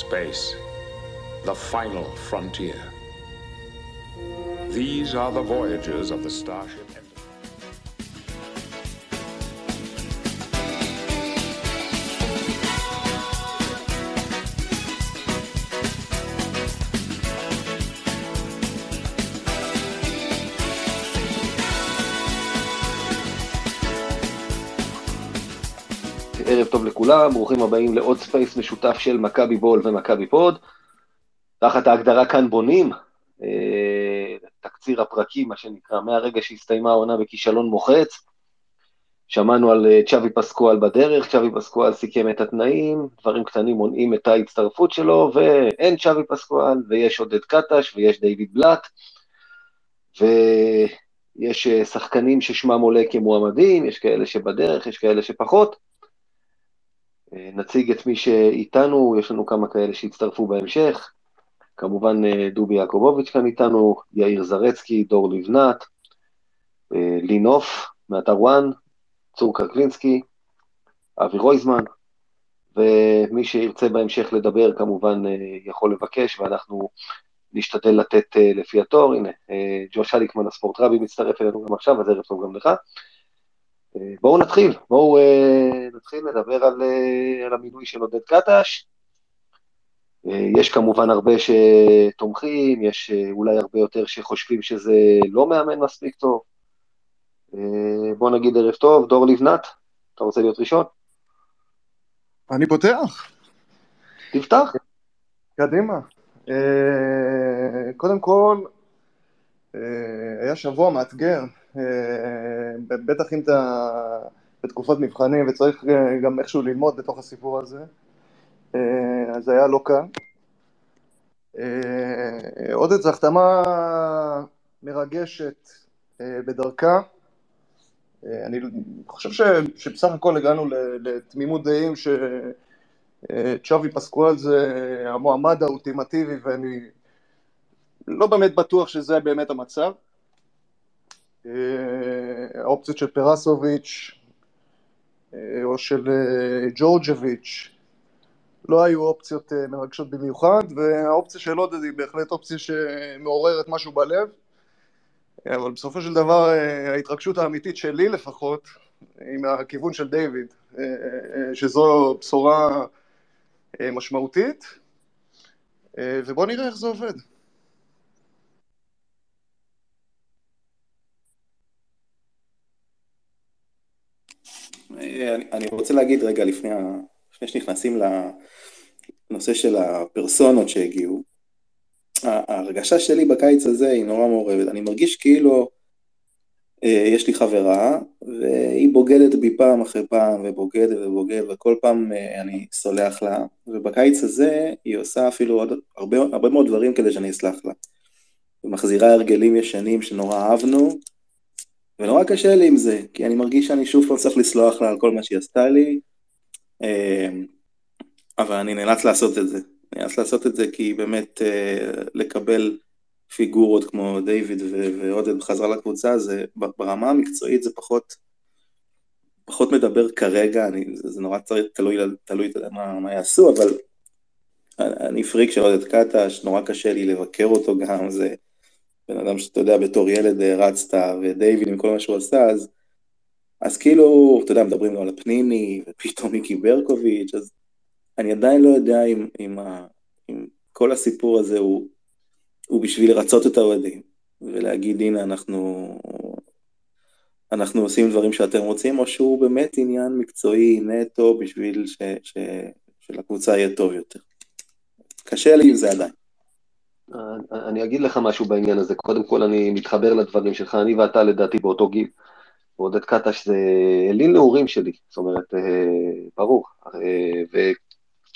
Space, the final frontier. These are the voyages of the Starship לכולם, ברוכים הבאים לעוד space משותף של מכבי בול ומכבי פוד. תחת ההגדרה כאן בונים, אה, תקציר הפרקים, מה שנקרא, מהרגע שהסתיימה העונה בכישלון מוחץ. שמענו על אה, צ'אבי פסקואל בדרך, צ'אבי פסקואל סיכם את התנאים, דברים קטנים מונעים את ההצטרפות שלו, ואין צ'אבי פסקואל, ויש עודד קטש, ויש דיוויד בלאט, ויש אה, שחקנים ששמם עולה כמועמדים, יש כאלה שבדרך, יש כאלה שפחות. אה, נציג את מי שאיתנו, יש לנו כמה כאלה שהצטרפו בהמשך. כמובן אה, דובי יעקובוביץ' כאן איתנו, יאיר זרצקי, דור לבנת, אה, לינוף מאתר וואן, צור קרקלינסקי, אבי רויזמן, ומי שירצה בהמשך לדבר כמובן יכול לבקש, ואנחנו נשתדל לתת לפי התור. הנה, ג'וש אליקמן הספורט רבי מצטרף אלינו גם עכשיו, אז ערב טוב גם לך. בואו נתחיל, בואו uh, נתחיל לדבר על, uh, על המינוי של עודד קטש. יש כמובן הרבה שתומכים, יש אולי הרבה יותר שחושבים שזה לא מאמן מספיק טוב. בואו נגיד ערב טוב, דור לבנת, אתה רוצה להיות ראשון? אני פותח. תפתח. קדימה. קודם כל, היה שבוע מאתגר. אה, בטח אם אתה בתקופות מבחנים וצריך אה, גם איכשהו ללמוד בתוך הסיפור הזה, אה, אז היה לא קל. עוד איזו החתמה מרגשת בדרכה. אני חושב ש, שבסך הכל הגענו לתמימות דעים שצ'אבי פסקואל זה המועמד האולטימטיבי ואני לא באמת בטוח שזה באמת המצב. אה, האופציות של פרסוביץ' אה, או של אה, ג'ורג'ביץ' לא היו אופציות מרגשות במיוחד, והאופציה של עודד היא בהחלט אופציה שמעוררת משהו בלב, אבל בסופו של דבר ההתרגשות האמיתית שלי לפחות, היא מהכיוון של דיוויד, שזו בשורה משמעותית, ובואו נראה איך זה עובד. אני, רוצה להגיד רגע לפני, לפני שנכנסים לנושא של הפרסונות שהגיעו, ההרגשה שלי בקיץ הזה היא נורא מעורבת, אני מרגיש כאילו אה, יש לי חברה והיא בוגדת בי פעם אחרי פעם ובוגדת ובוגדת וכל פעם אה, אני סולח לה ובקיץ הזה היא עושה אפילו עוד הרבה, הרבה מאוד דברים כדי שאני אסלח לה. מחזירה הרגלים ישנים שנורא אהבנו ונורא קשה לי עם זה, כי אני מרגיש שאני שוב פעם צריך לסלוח לה על כל מה שהיא עשתה לי, אמ, אבל אני נאלץ לעשות את זה. נאלץ לעשות את זה כי באמת אה, לקבל פיגורות כמו דיוויד ועודד בחזרה לקבוצה, זה ברמה המקצועית זה פחות, פחות מדבר כרגע, אני, זה, זה נורא צריך, תלוי, תלוי מה, מה יעשו, אבל אני פריק של עודד קטש, נורא קשה לי לבקר אותו גם, זה... בן אדם שאתה יודע, בתור ילד הרצת, ודייוויד עם כל מה שהוא עשה, אז, אז כאילו, אתה יודע, מדברים לו על הפנימי, ופתאום מיקי ברקוביץ', אז אני עדיין לא יודע אם, אם, ה, אם כל הסיפור הזה הוא, הוא בשביל לרצות את האוהדים, ולהגיד, הנה, אנחנו, אנחנו עושים דברים שאתם רוצים, או שהוא באמת עניין מקצועי נטו בשביל ש, ש, שלקבוצה יהיה טוב יותר. קשה לי עם זה עדיין. אני אגיד לך משהו בעניין הזה. קודם כל, אני מתחבר לדברים שלך, אני ואתה לדעתי באותו גיל. ועודד קטש זה אליל נעורים שלי, זאת אומרת, אה, ברור. אה,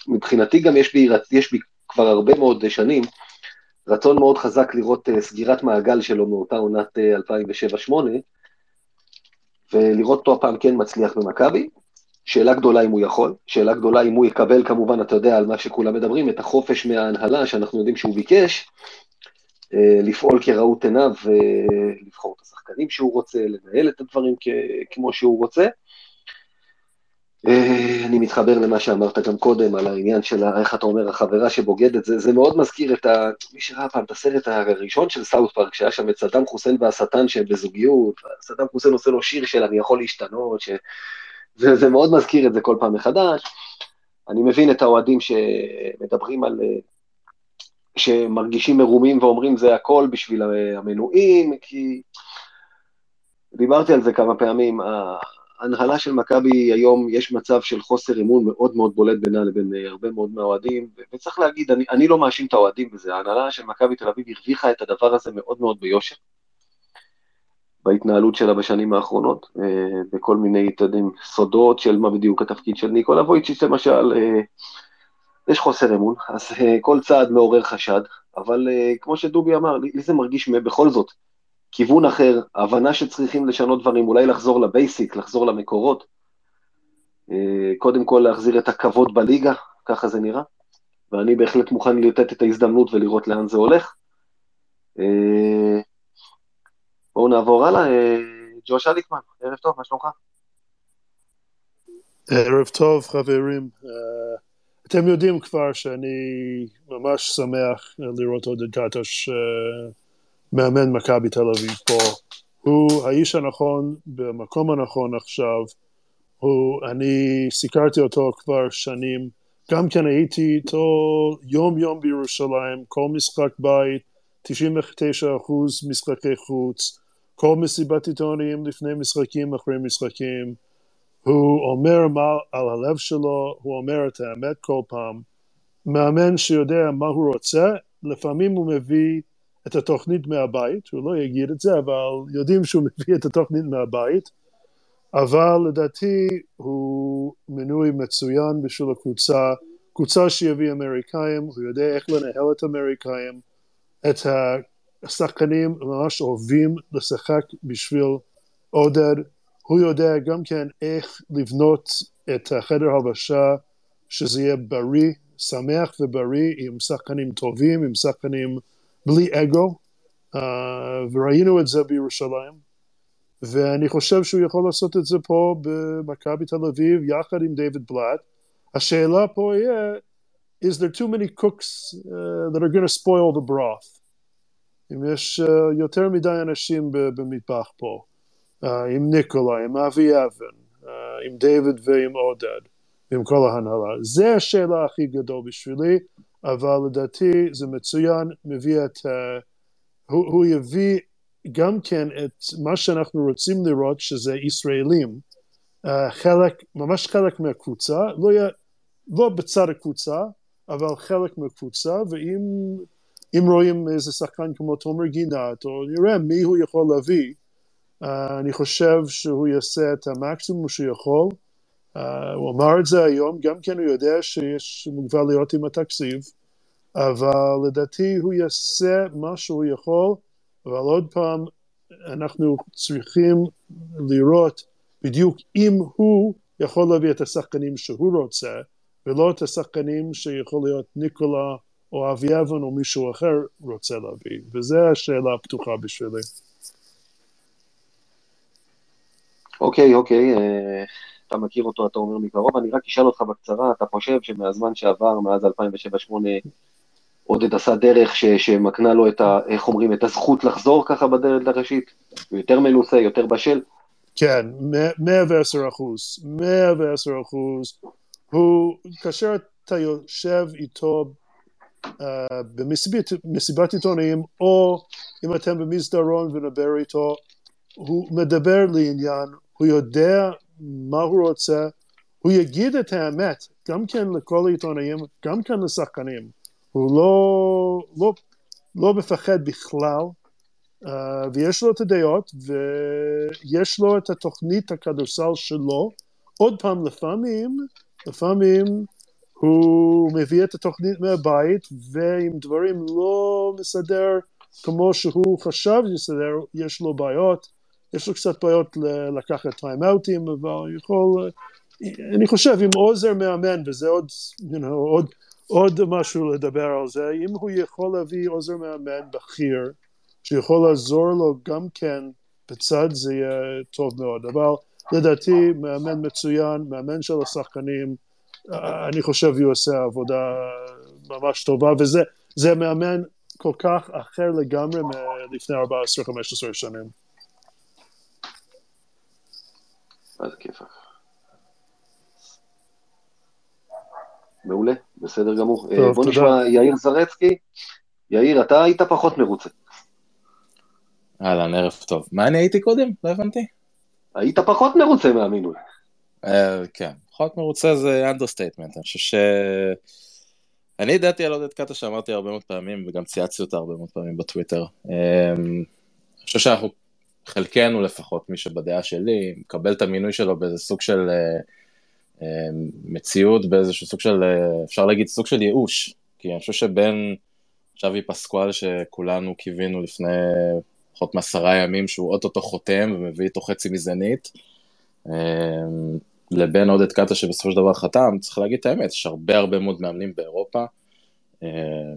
ומבחינתי גם יש בי, יש בי כבר הרבה מאוד שנים רצון מאוד חזק לראות אה, סגירת מעגל שלו מאותה עונת 2007-2008, ולראות אותו הפעם כן מצליח במכבי. שאלה גדולה אם הוא יכול, שאלה גדולה אם הוא יקבל כמובן, אתה יודע, על מה שכולם מדברים, את החופש מההנהלה שאנחנו יודעים שהוא ביקש, אה, לפעול כראות עיניו ולבחור את השחקנים שהוא רוצה, לנהל את הדברים כמו שהוא רוצה. אה, אני מתחבר למה שאמרת גם קודם על העניין של איך אתה אומר החברה שבוגדת, זה, זה מאוד מזכיר את ה... מי שראה פעם את הסרט הראשון של סאוט פארק, שהיה שם את סדאם חוסיין והשטן שהם בזוגיות, סדאם חוסיין עושה לו שיר של אני יכול להשתנות, ש... זה, זה מאוד מזכיר את זה כל פעם מחדש. אני מבין את האוהדים שמדברים על... שמרגישים מרומים ואומרים זה הכל בשביל המנויים, כי דיברתי על זה כמה פעמים, ההנהלה של מכבי היום, יש מצב של חוסר אמון מאוד מאוד בולט בינה לבין אה, הרבה מאוד מהאוהדים, וצריך להגיד, אני, אני לא מאשים את האוהדים בזה, ההנהלה של מכבי תל אביב הרוויחה את הדבר הזה מאוד מאוד ביושר, בהתנהלות שלה בשנים האחרונות, אה, בכל מיני, אתה סודות של מה בדיוק התפקיד של ניקולה וויצ'יץ למשל, אה, יש חוסר אמון, אז כל צעד מעורר חשד, אבל כמו שדובי אמר, לי זה מרגיש בכל זאת, כיוון אחר, הבנה שצריכים לשנות דברים, אולי לחזור לבייסיק, לחזור למקורות, אה, קודם כל להחזיר את הכבוד בליגה, ככה זה נראה, ואני בהחלט מוכן לתת את ההזדמנות ולראות לאן זה הולך. אה, בואו נעבור הלאה, אה, ג'וש אליקמן, ערב טוב, מה שלומך? ערב טוב, חברים. אתם יודעים כבר שאני ממש שמח לראות עוד את קטש מאמן מכבי תל אביב פה, הוא האיש הנכון במקום הנכון עכשיו, הוא, אני סיקרתי אותו כבר שנים, גם כן הייתי איתו יום יום בירושלים, כל משחק בית, 99% משחקי חוץ, כל מסיבת עיתונאים לפני משחקים, אחרי משחקים, הוא אומר מה על הלב שלו, הוא אומר את האמת כל פעם, מאמן שיודע מה הוא רוצה, לפעמים הוא מביא את התוכנית מהבית, הוא לא יגיד את זה, אבל יודעים שהוא מביא את התוכנית מהבית, אבל לדעתי הוא מנוי מצוין בשביל הקבוצה, קבוצה שיביא אמריקאים, הוא יודע איך לנהל את האמריקאים, את השחקנים ממש אוהבים לשחק בשביל עודד, הוא יודע גם כן איך לבנות את החדר הלבשה, שזה יהיה בריא, שמח ובריא, עם שחקנים טובים, עם שחקנים בלי אגו, uh, וראינו את זה בירושלים, ואני חושב שהוא יכול לעשות את זה פה במכבי תל אביב יחד עם דיוויד בלאט. השאלה פה יהיה, is there too many cooks uh, that are going to spoil the broth? אם יש uh, יותר מדי אנשים במטבח פה, uh, עם ניקולה, עם אבי אבן, uh, עם דיוויד ועם עודד, ועם כל ההנהלה. זה השאלה הכי גדול בשבילי. אבל לדעתי זה מצוין, מביא את, הוא, הוא יביא גם כן את מה שאנחנו רוצים לראות שזה ישראלים, חלק, ממש חלק מהקבוצה, לא, לא בצד הקבוצה, אבל חלק מהקבוצה, ואם רואים איזה שחקן כמו תומר גינת, או נראה מי הוא יכול להביא, uh, אני חושב שהוא יעשה את המקסימום שהוא יכול, Uh, הוא אמר את זה היום, גם כן הוא יודע שיש מוגבלויות עם התקציב, אבל לדעתי הוא יעשה מה שהוא יכול, אבל עוד פעם, אנחנו צריכים לראות בדיוק אם הוא יכול להביא את השחקנים שהוא רוצה, ולא את השחקנים שיכול להיות ניקולה או אבי אבן או מישהו אחר רוצה להביא, וזו השאלה הפתוחה בשבילי. אוקיי, אוקיי, אה, אתה מכיר אותו, אתה אומר מקרוב, אני רק אשאל אותך בקצרה, אתה חושב שמהזמן שעבר, מאז 2007-2008, עודד עשה דרך ש, שמקנה לו את ה... איך אומרים? את הזכות לחזור ככה בדלת הראשית? הוא יותר מנוסה, יותר בשל? כן, 110 אחוז, 110 אחוז. הוא, כאשר אתה יושב איתו uh, במסיבת עיתונאים, או אם אתם במסדרון ונדבר איתו, הוא מדבר לעניין, הוא יודע מה הוא רוצה, הוא יגיד את האמת, גם כן לכל העיתונאים, גם כן לשחקנים. הוא לא, לא, לא מפחד בכלל, uh, ויש לו את הדעות, ויש לו את התוכנית הכדורסל שלו. עוד פעם, לפעמים, לפעמים הוא מביא את התוכנית מהבית, ואם דברים לא מסדר כמו שהוא חשב שיסדר, יש לו בעיות. יש לו קצת בעיות לקחת טיים-אאוטים, אבל יכול... אני חושב, אם עוזר מאמן, וזה עוד, you know, עוד, עוד משהו לדבר על זה, אם הוא יכול להביא עוזר מאמן בכיר, שיכול לעזור לו גם כן בצד זה יהיה טוב מאוד, אבל לדעתי מאמן מצוין, מאמן של השחקנים, אני חושב הוא עושה עבודה ממש טובה, וזה מאמן כל כך אחר לגמרי מלפני 14-15 שנים. מעולה, בסדר גמור. טוב, בוא תודה. נשמע יאיר זרצקי. יאיר, אתה היית פחות מרוצה. אהלן, ערב טוב. מה אני הייתי קודם? לא הבנתי. היית פחות מרוצה מהמינוי. אה, כן, פחות מרוצה זה understatement. אני חושב ש... אני ידעתי על עודד קאטה שאמרתי הרבה מאוד פעמים, וגם צייצתי אותה הרבה מאוד פעמים בטוויטר. Um, אני חושב שאנחנו, חלקנו לפחות, מי שבדעה שלי, מקבל את המינוי שלו באיזה סוג של uh, uh, מציאות, באיזשהו סוג של, uh, אפשר להגיד, סוג של ייאוש. כי אני חושב שבין שווי פסקואל שכולנו קיווינו לפני פחות מעשרה ימים שהוא אוטוטו חותם ומביא איתו חצי מזנית, אמ, לבין עודד קאטה שבסופו של דבר חתם, צריך להגיד את האמת, יש הרבה הרבה מאוד מאמנים באירופה אמ,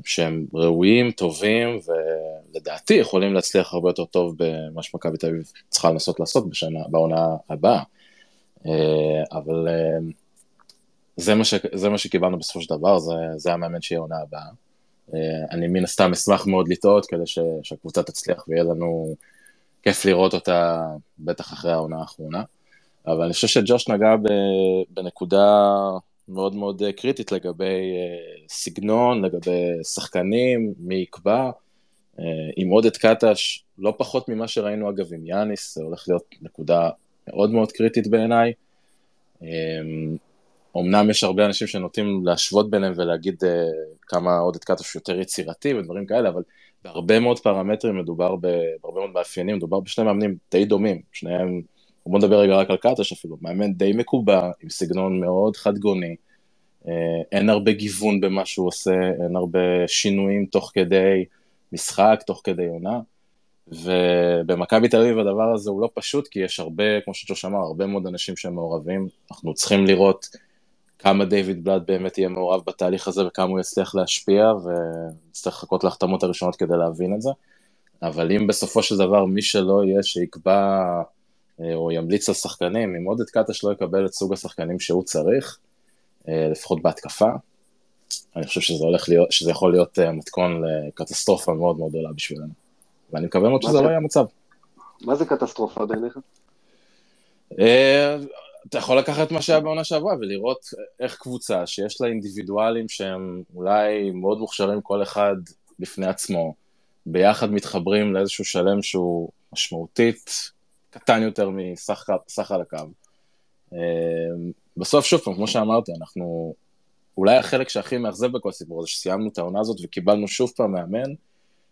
שהם ראויים, טובים, ולדעתי יכולים להצליח הרבה יותר טוב במה שמכבי תל אביב צריכה לנסות לעשות בשנה, בעונה הבאה. אמ, אבל זה מה, ש, זה מה שקיבלנו בסופו של דבר, זה, זה המאמן שיהיה עונה הבאה. אה, אני מן הסתם אשמח מאוד לטעות כדי שהקבוצה תצליח ויהיה לנו כיף לראות אותה בטח אחרי העונה האחרונה. אבל אני חושב שג'וש נגע בנקודה מאוד מאוד קריטית לגבי אה, סגנון, לגבי שחקנים, מי יקבע. אה, עם עודד קטש, לא פחות ממה שראינו אגב עם יאניס, זה הולך להיות נקודה מאוד מאוד קריטית בעיניי. אמנם יש הרבה אנשים שנוטים להשוות ביניהם ולהגיד כמה עודד קטוש יותר יצירתי ודברים כאלה, אבל בהרבה מאוד פרמטרים מדובר, בהרבה מאוד מאפיינים, מדובר בשני מאמנים די דומים, שניהם, בוא נדבר רגע רק על קטוש אפילו, מאמן די מקובע, עם סגנון מאוד חד גוני, uh, אין הרבה גיוון במה שהוא עושה, אין הרבה שינויים תוך כדי משחק, תוך כדי עונה. ובמכבי תל אביב הדבר הזה הוא לא פשוט, כי יש הרבה, כמו שג'וש אמר, הרבה מאוד אנשים שהם מעורבים, אנחנו צריכים לראות כמה דיוויד בלאד באמת יהיה מעורב בתהליך הזה וכמה הוא יצליח להשפיע ונצטרך לחכות להחתמות הראשונות כדי להבין את זה. אבל אם בסופו של דבר מי שלא יהיה שיקבע אה, או ימליץ על שחקנים, אם עודד קטש לא יקבל את סוג השחקנים שהוא צריך, אה, לפחות בהתקפה, אני חושב שזה, להיות, שזה יכול להיות אה, מתכון לקטסטרופה מאוד מאוד גדולה בשבילנו. ואני מקווה מאוד שזה זה? לא יהיה המצב. מה זה קטסטרופה בעיניך? אתה יכול לקחת מה שהיה בעונה שעברה ולראות איך קבוצה שיש לה אינדיבידואלים שהם אולי מאוד מוכשרים כל אחד בפני עצמו, ביחד מתחברים לאיזשהו שלם שהוא משמעותית קטן יותר מסך על הקו. אמ, בסוף, שוב פעם, כמו שאמרתי, אנחנו, אולי החלק שהכי מאכזב בכל הסיפור הזה, שסיימנו את העונה הזאת וקיבלנו שוב פעם מאמן,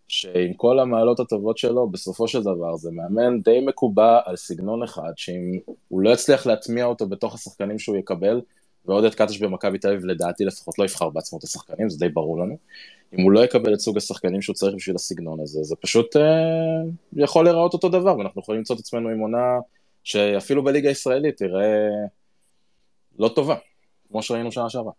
שעם כל המעלות הטובות שלו, בסופו של דבר זה מאמן די מקובע על סגנון אחד, שאם הוא לא יצליח להטמיע אותו בתוך השחקנים שהוא יקבל, ועודד קטש במכבי תל אביב לדעתי לפחות לא יבחר בעצמו את השחקנים, זה די ברור לנו. אם הוא לא יקבל את סוג השחקנים שהוא צריך בשביל הסגנון הזה, זה פשוט אה, יכול להיראות אותו דבר, ואנחנו יכולים למצוא את עצמנו עם עונה שאפילו בליגה הישראלית תראה לא טובה, כמו שראינו שנה שעברה.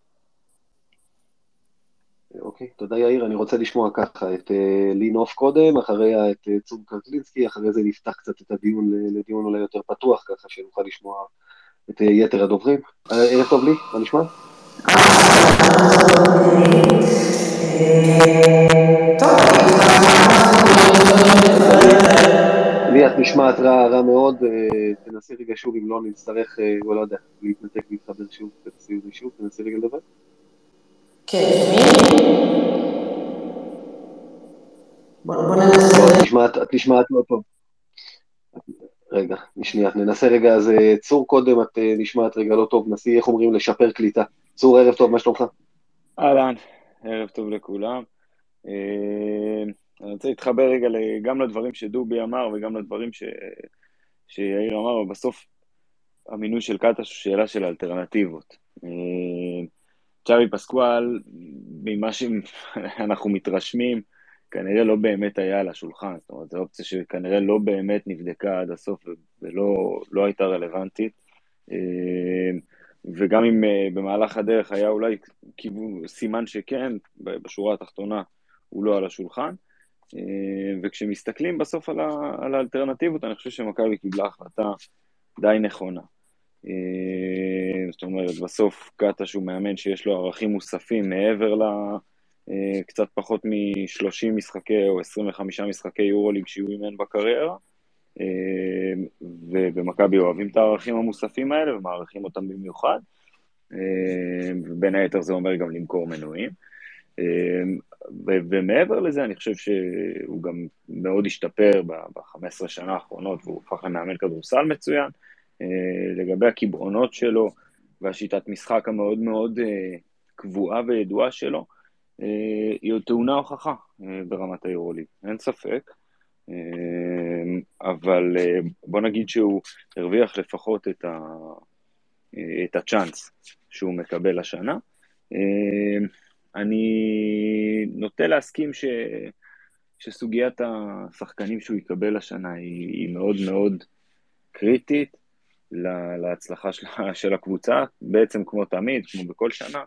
אוקיי, תודה יאיר. אני רוצה לשמוע ככה את אה, לינוף קודם, אחריה את אה, צור קרקלינסקי, אחרי זה נפתח קצת את הדיון לדיון אולי יותר פתוח, ככה שנוכל לשמוע את אה, יתר הדוברים. ערב טוב לי, מה נשמע? לי את נשמעת רע, רע מאוד, תנסי רגע שוב, אם לא נצטרך, לא יודע, להתנתק ולהתחבר שוב, תנסי שוב, תנסי רגע לדבר. כן, בוא ננסה. את נשמעת לא טוב. רגע, שנייה, ננסה רגע, אז אה, צור קודם, את אה, נשמעת רגע לא טוב, נסי, איך אומרים, לשפר קליטה. צור, ערב טוב, מה שלומך? אהלן, ערב טוב לכולם. אה, אני רוצה להתחבר רגע גם לדברים שדובי אמר וגם לדברים ש... שיאיר אמר, ובסוף המינוי של קטש הוא שאלה של אלטרנטיבות. צ'אבי פסקואל, ממה שאנחנו מתרשמים, כנראה לא באמת היה על השולחן, זאת אומרת, זו אופציה שכנראה לא באמת נבדקה עד הסוף ולא לא הייתה רלוונטית. אה, וגם אם אה, במהלך הדרך היה אולי כיוון, סימן שכן, בשורה התחתונה הוא לא על השולחן. אה, וכשמסתכלים בסוף על, ה, על האלטרנטיבות, אני חושב שמכבי קיבלה החלטה די נכונה. אה, זאת אומרת, בסוף קטש הוא מאמן שיש לו ערכים מוספים מעבר ל... אה, קצת פחות מ-30 משחקי או 25 משחקי יורוליג שהוא אימן בקריירה, אה, ובמכבי אוהבים את הערכים המוספים האלה ומעריכים אותם במיוחד, ובין היתר זה אומר גם למכור מנויים. ומעבר לזה, אני חושב שהוא גם מאוד השתפר ב-15 שנה האחרונות, והוא הפך למאמן כדורסל מצוין. אה, לגבי הקבעונות שלו והשיטת משחק המאוד מאוד אה, קבועה וידועה שלו, אה, היא עוד טעונה הוכחה ברמת היורוליג, אין ספק. אבל בוא נגיד שהוא הרוויח לפחות את, ה, את הצ'אנס שהוא מקבל השנה. אני נוטה להסכים ש, שסוגיית השחקנים שהוא יקבל השנה היא, היא מאוד מאוד קריטית. להצלחה של, של הקבוצה, בעצם כמו תמיד, כמו בכל שנה.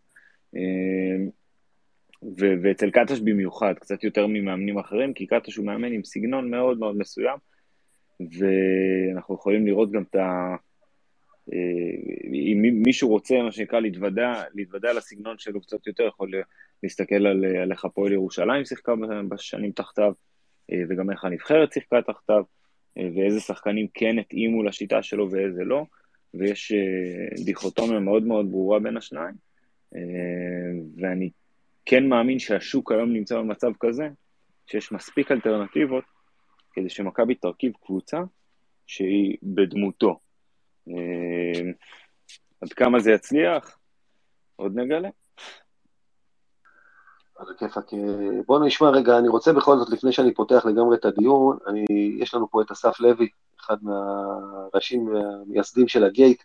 ו- ואצל קטש במיוחד, קצת יותר ממאמנים אחרים, כי קטש הוא מאמן עם סגנון מאוד מאוד מסוים, ואנחנו יכולים לראות גם את ה... אה, אם מישהו רוצה, מה שנקרא, להתוודע, להתוודע לסגנון שלו קצת יותר, יכול להסתכל על, על איך הפועל ירושלים שיחקה בשנים תחתיו, אה, וגם איך הנבחרת שיחקה תחתיו. אה, ואיזה שחקנים כן התאימו לשיטה שלו ואיזה לא, ויש דיכוטומיה מאוד מאוד ברורה בין השניים, ואני כן מאמין שהשוק היום נמצא במצב כזה, שיש מספיק אלטרנטיבות כדי שמכבי תרכיב קבוצה שהיא בדמותו. עד כמה זה יצליח? עוד נגלה. על הכיפאק. בואו נשמע רגע, אני רוצה בכל זאת, לפני שאני פותח לגמרי את הדיון, אני, יש לנו פה את אסף לוי, אחד מהראשים והמייסדים של הגייט.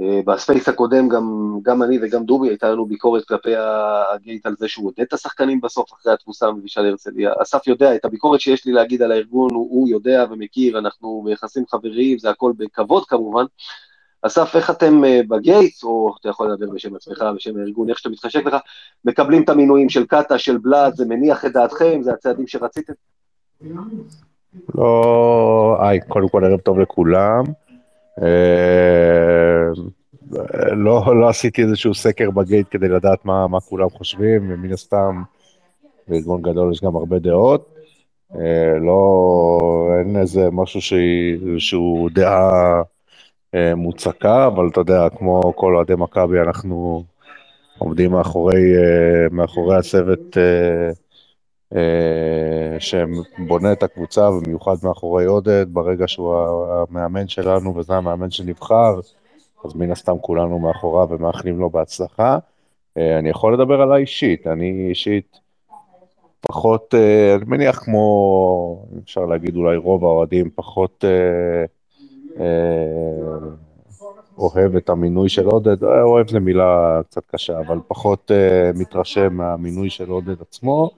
אה, ב space הקודם גם, גם אני וגם דובי הייתה לנו ביקורת כלפי הגייט על זה שהוא עודד את השחקנים בסוף אחרי התבוסה המבישה להרצליה. אסף יודע, את הביקורת שיש לי להגיד על הארגון הוא, הוא יודע ומכיר, אנחנו ביחסים חבריים, זה הכל בכבוד כמובן. אסף, איך אתם אה, בגייט, או אתה יכול לדבר בשם עצמך, בשם הארגון, איך שאתה מתחשק לך, מקבלים את המינויים של קאטה, של בלאד, זה מניח את דעתכם, זה הצעדים שרציתם? לא, היי, קודם כל ערב טוב לכולם. אה, לא, לא עשיתי איזשהו סקר בגייט כדי לדעת מה, מה כולם חושבים, ומן הסתם בארגון גדול יש גם הרבה דעות. אה, לא, אין איזה משהו שהוא דעה אה, מוצקה, אבל אתה יודע, כמו כל אוהדי מכבי, אנחנו עומדים מאחורי, מאחורי הצוות שבונה את הקבוצה, ובמיוחד מאחורי עודד, ברגע שהוא המאמן שלנו וזה המאמן שנבחר, אז מן הסתם כולנו מאחוריו ומאחלים לו בהצלחה. אני יכול לדבר עליי אישית, אני אישית פחות, אני מניח כמו, אפשר להגיד אולי רוב האוהדים, פחות אה, אוהב את המינוי של עודד, אה, אוהב זה מילה קצת קשה, אבל פחות מתרשם מהמינוי של עודד עצמו.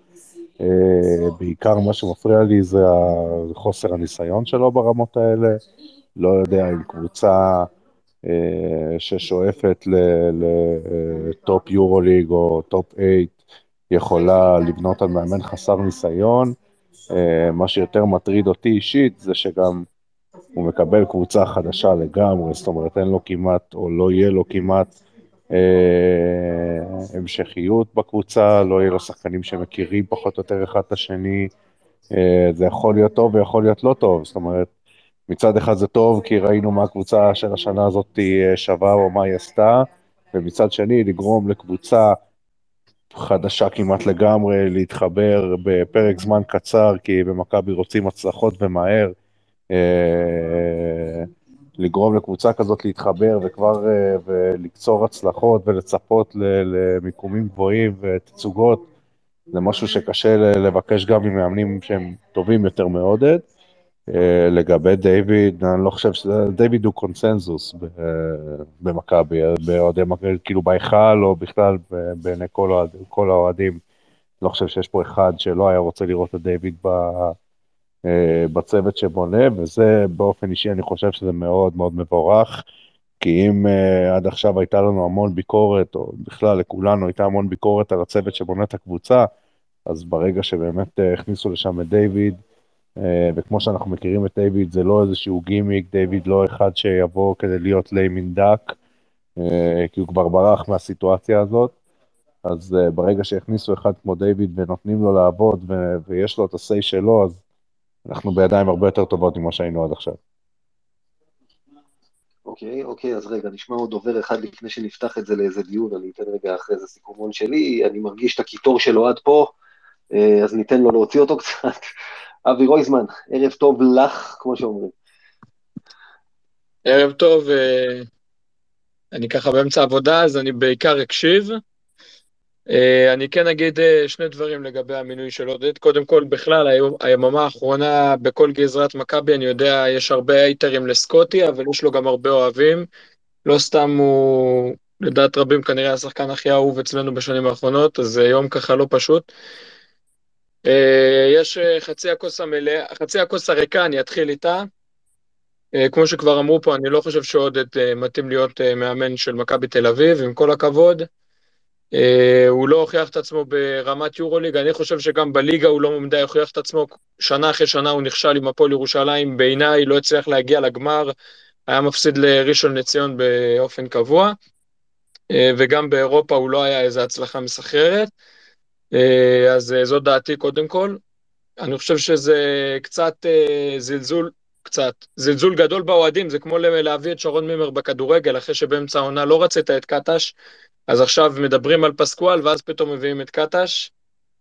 אה, בעיקר מה שמפריע לי זה חוסר הניסיון שלו ברמות האלה. לא יודע אם קבוצה אה, ששואפת ל top יורוליג או top 8 יכולה לבנות על מאמן חסר ניסיון. מה שיותר מטריד אותי אישית זה שגם הוא מקבל קבוצה חדשה לגמרי, זאת אומרת אין לו כמעט, או לא יהיה לו כמעט אה, המשכיות בקבוצה, לא יהיה לו שחקנים שמכירים פחות או יותר אחד את השני, אה, זה יכול להיות טוב ויכול להיות לא טוב, זאת אומרת, מצד אחד זה טוב כי ראינו מה הקבוצה של השנה הזאת אה, שווה או מה היא עשתה, ומצד שני לגרום לקבוצה חדשה כמעט לגמרי להתחבר בפרק זמן קצר, כי במכבי רוצים הצלחות ומהר, אה, לגרום לקבוצה כזאת להתחבר וכבר אה, ולקצור הצלחות ולצפות למיקומים גבוהים ותצוגות, זה משהו שקשה לבקש גם ממאמנים שהם טובים יותר מעודד. אה, לגבי דיוויד, אני לא חושב שזה, דיוויד הוא קונסנזוס במכבי, באוהדי מכבי, כאילו בהיכל או בכלל בעיני כל האוהדים. לא חושב שיש פה אחד שלא היה רוצה לראות את דיוויד אה, בצוות שבונה, וזה באופן אישי אני חושב שזה מאוד מאוד מבורך, כי אם uh, עד עכשיו הייתה לנו המון ביקורת, או בכלל לכולנו הייתה המון ביקורת על הצוות שבונה את הקבוצה, אז ברגע שבאמת uh, הכניסו לשם את דיוויד, אה, וכמו שאנחנו מכירים את דיוויד, זה לא איזשהו גימיק, דיוויד לא אחד שיבוא כדי להיות ליימין דאק, כי הוא כבר ברח מהסיטואציה הזאת. אז ברגע שהכניסו אחד כמו דיוויד ונותנים לו לעבוד ויש לו את ה-say שלו, אז אנחנו בידיים הרבה יותר טובות ממה שהיינו עד עכשיו. אוקיי, אוקיי, אז רגע, נשמע עוד דובר אחד לפני שנפתח את זה לאיזה דיון, אני אתן רגע אחרי זה סיכומון שלי, אני מרגיש את הקיטור שלו עד פה, אה, אז ניתן לו להוציא אותו קצת. אבי רויזמן, ערב טוב לך, כמו שאומרים. ערב טוב, אה, אני ככה באמצע עבודה, אז אני בעיקר אקשיב. אה, אני כן אגיד שני דברים לגבי המינוי של עודד. קודם כל, בכלל, היממה האחרונה בכל גזרת מכבי, אני יודע, יש הרבה הייטרים לסקוטי, אבל יש לו גם הרבה אוהבים. לא סתם הוא, לדעת רבים, כנראה השחקן הכי אהוב אצלנו בשנים האחרונות, אז זה יום ככה לא פשוט. אה, יש אה, חצי הכוס המלאה, חצי הכוס הריקה, אני אתחיל איתה. אה, כמו שכבר אמרו פה, אני לא חושב שעודד מתאים להיות מאמן של מכבי תל אביב, עם כל הכבוד. הוא לא הוכיח את עצמו ברמת יורוליג, אני חושב שגם בליגה הוא לא מדי הוכיח את עצמו. שנה אחרי שנה הוא נכשל עם הפועל ירושלים, בעיניי לא הצליח להגיע לגמר, היה מפסיד לראשון לציון באופן קבוע, וגם באירופה הוא לא היה איזו הצלחה מסחררת. אה, אז אה, זאת דעתי קודם כל. אני חושב שזה קצת אה, זלזול, קצת, זלזול גדול באוהדים, זה כמו להביא את שרון מימר בכדורגל, אחרי שבאמצע העונה לא רצית את קטש, אז עכשיו מדברים על פסקואל, ואז פתאום מביאים את קטש,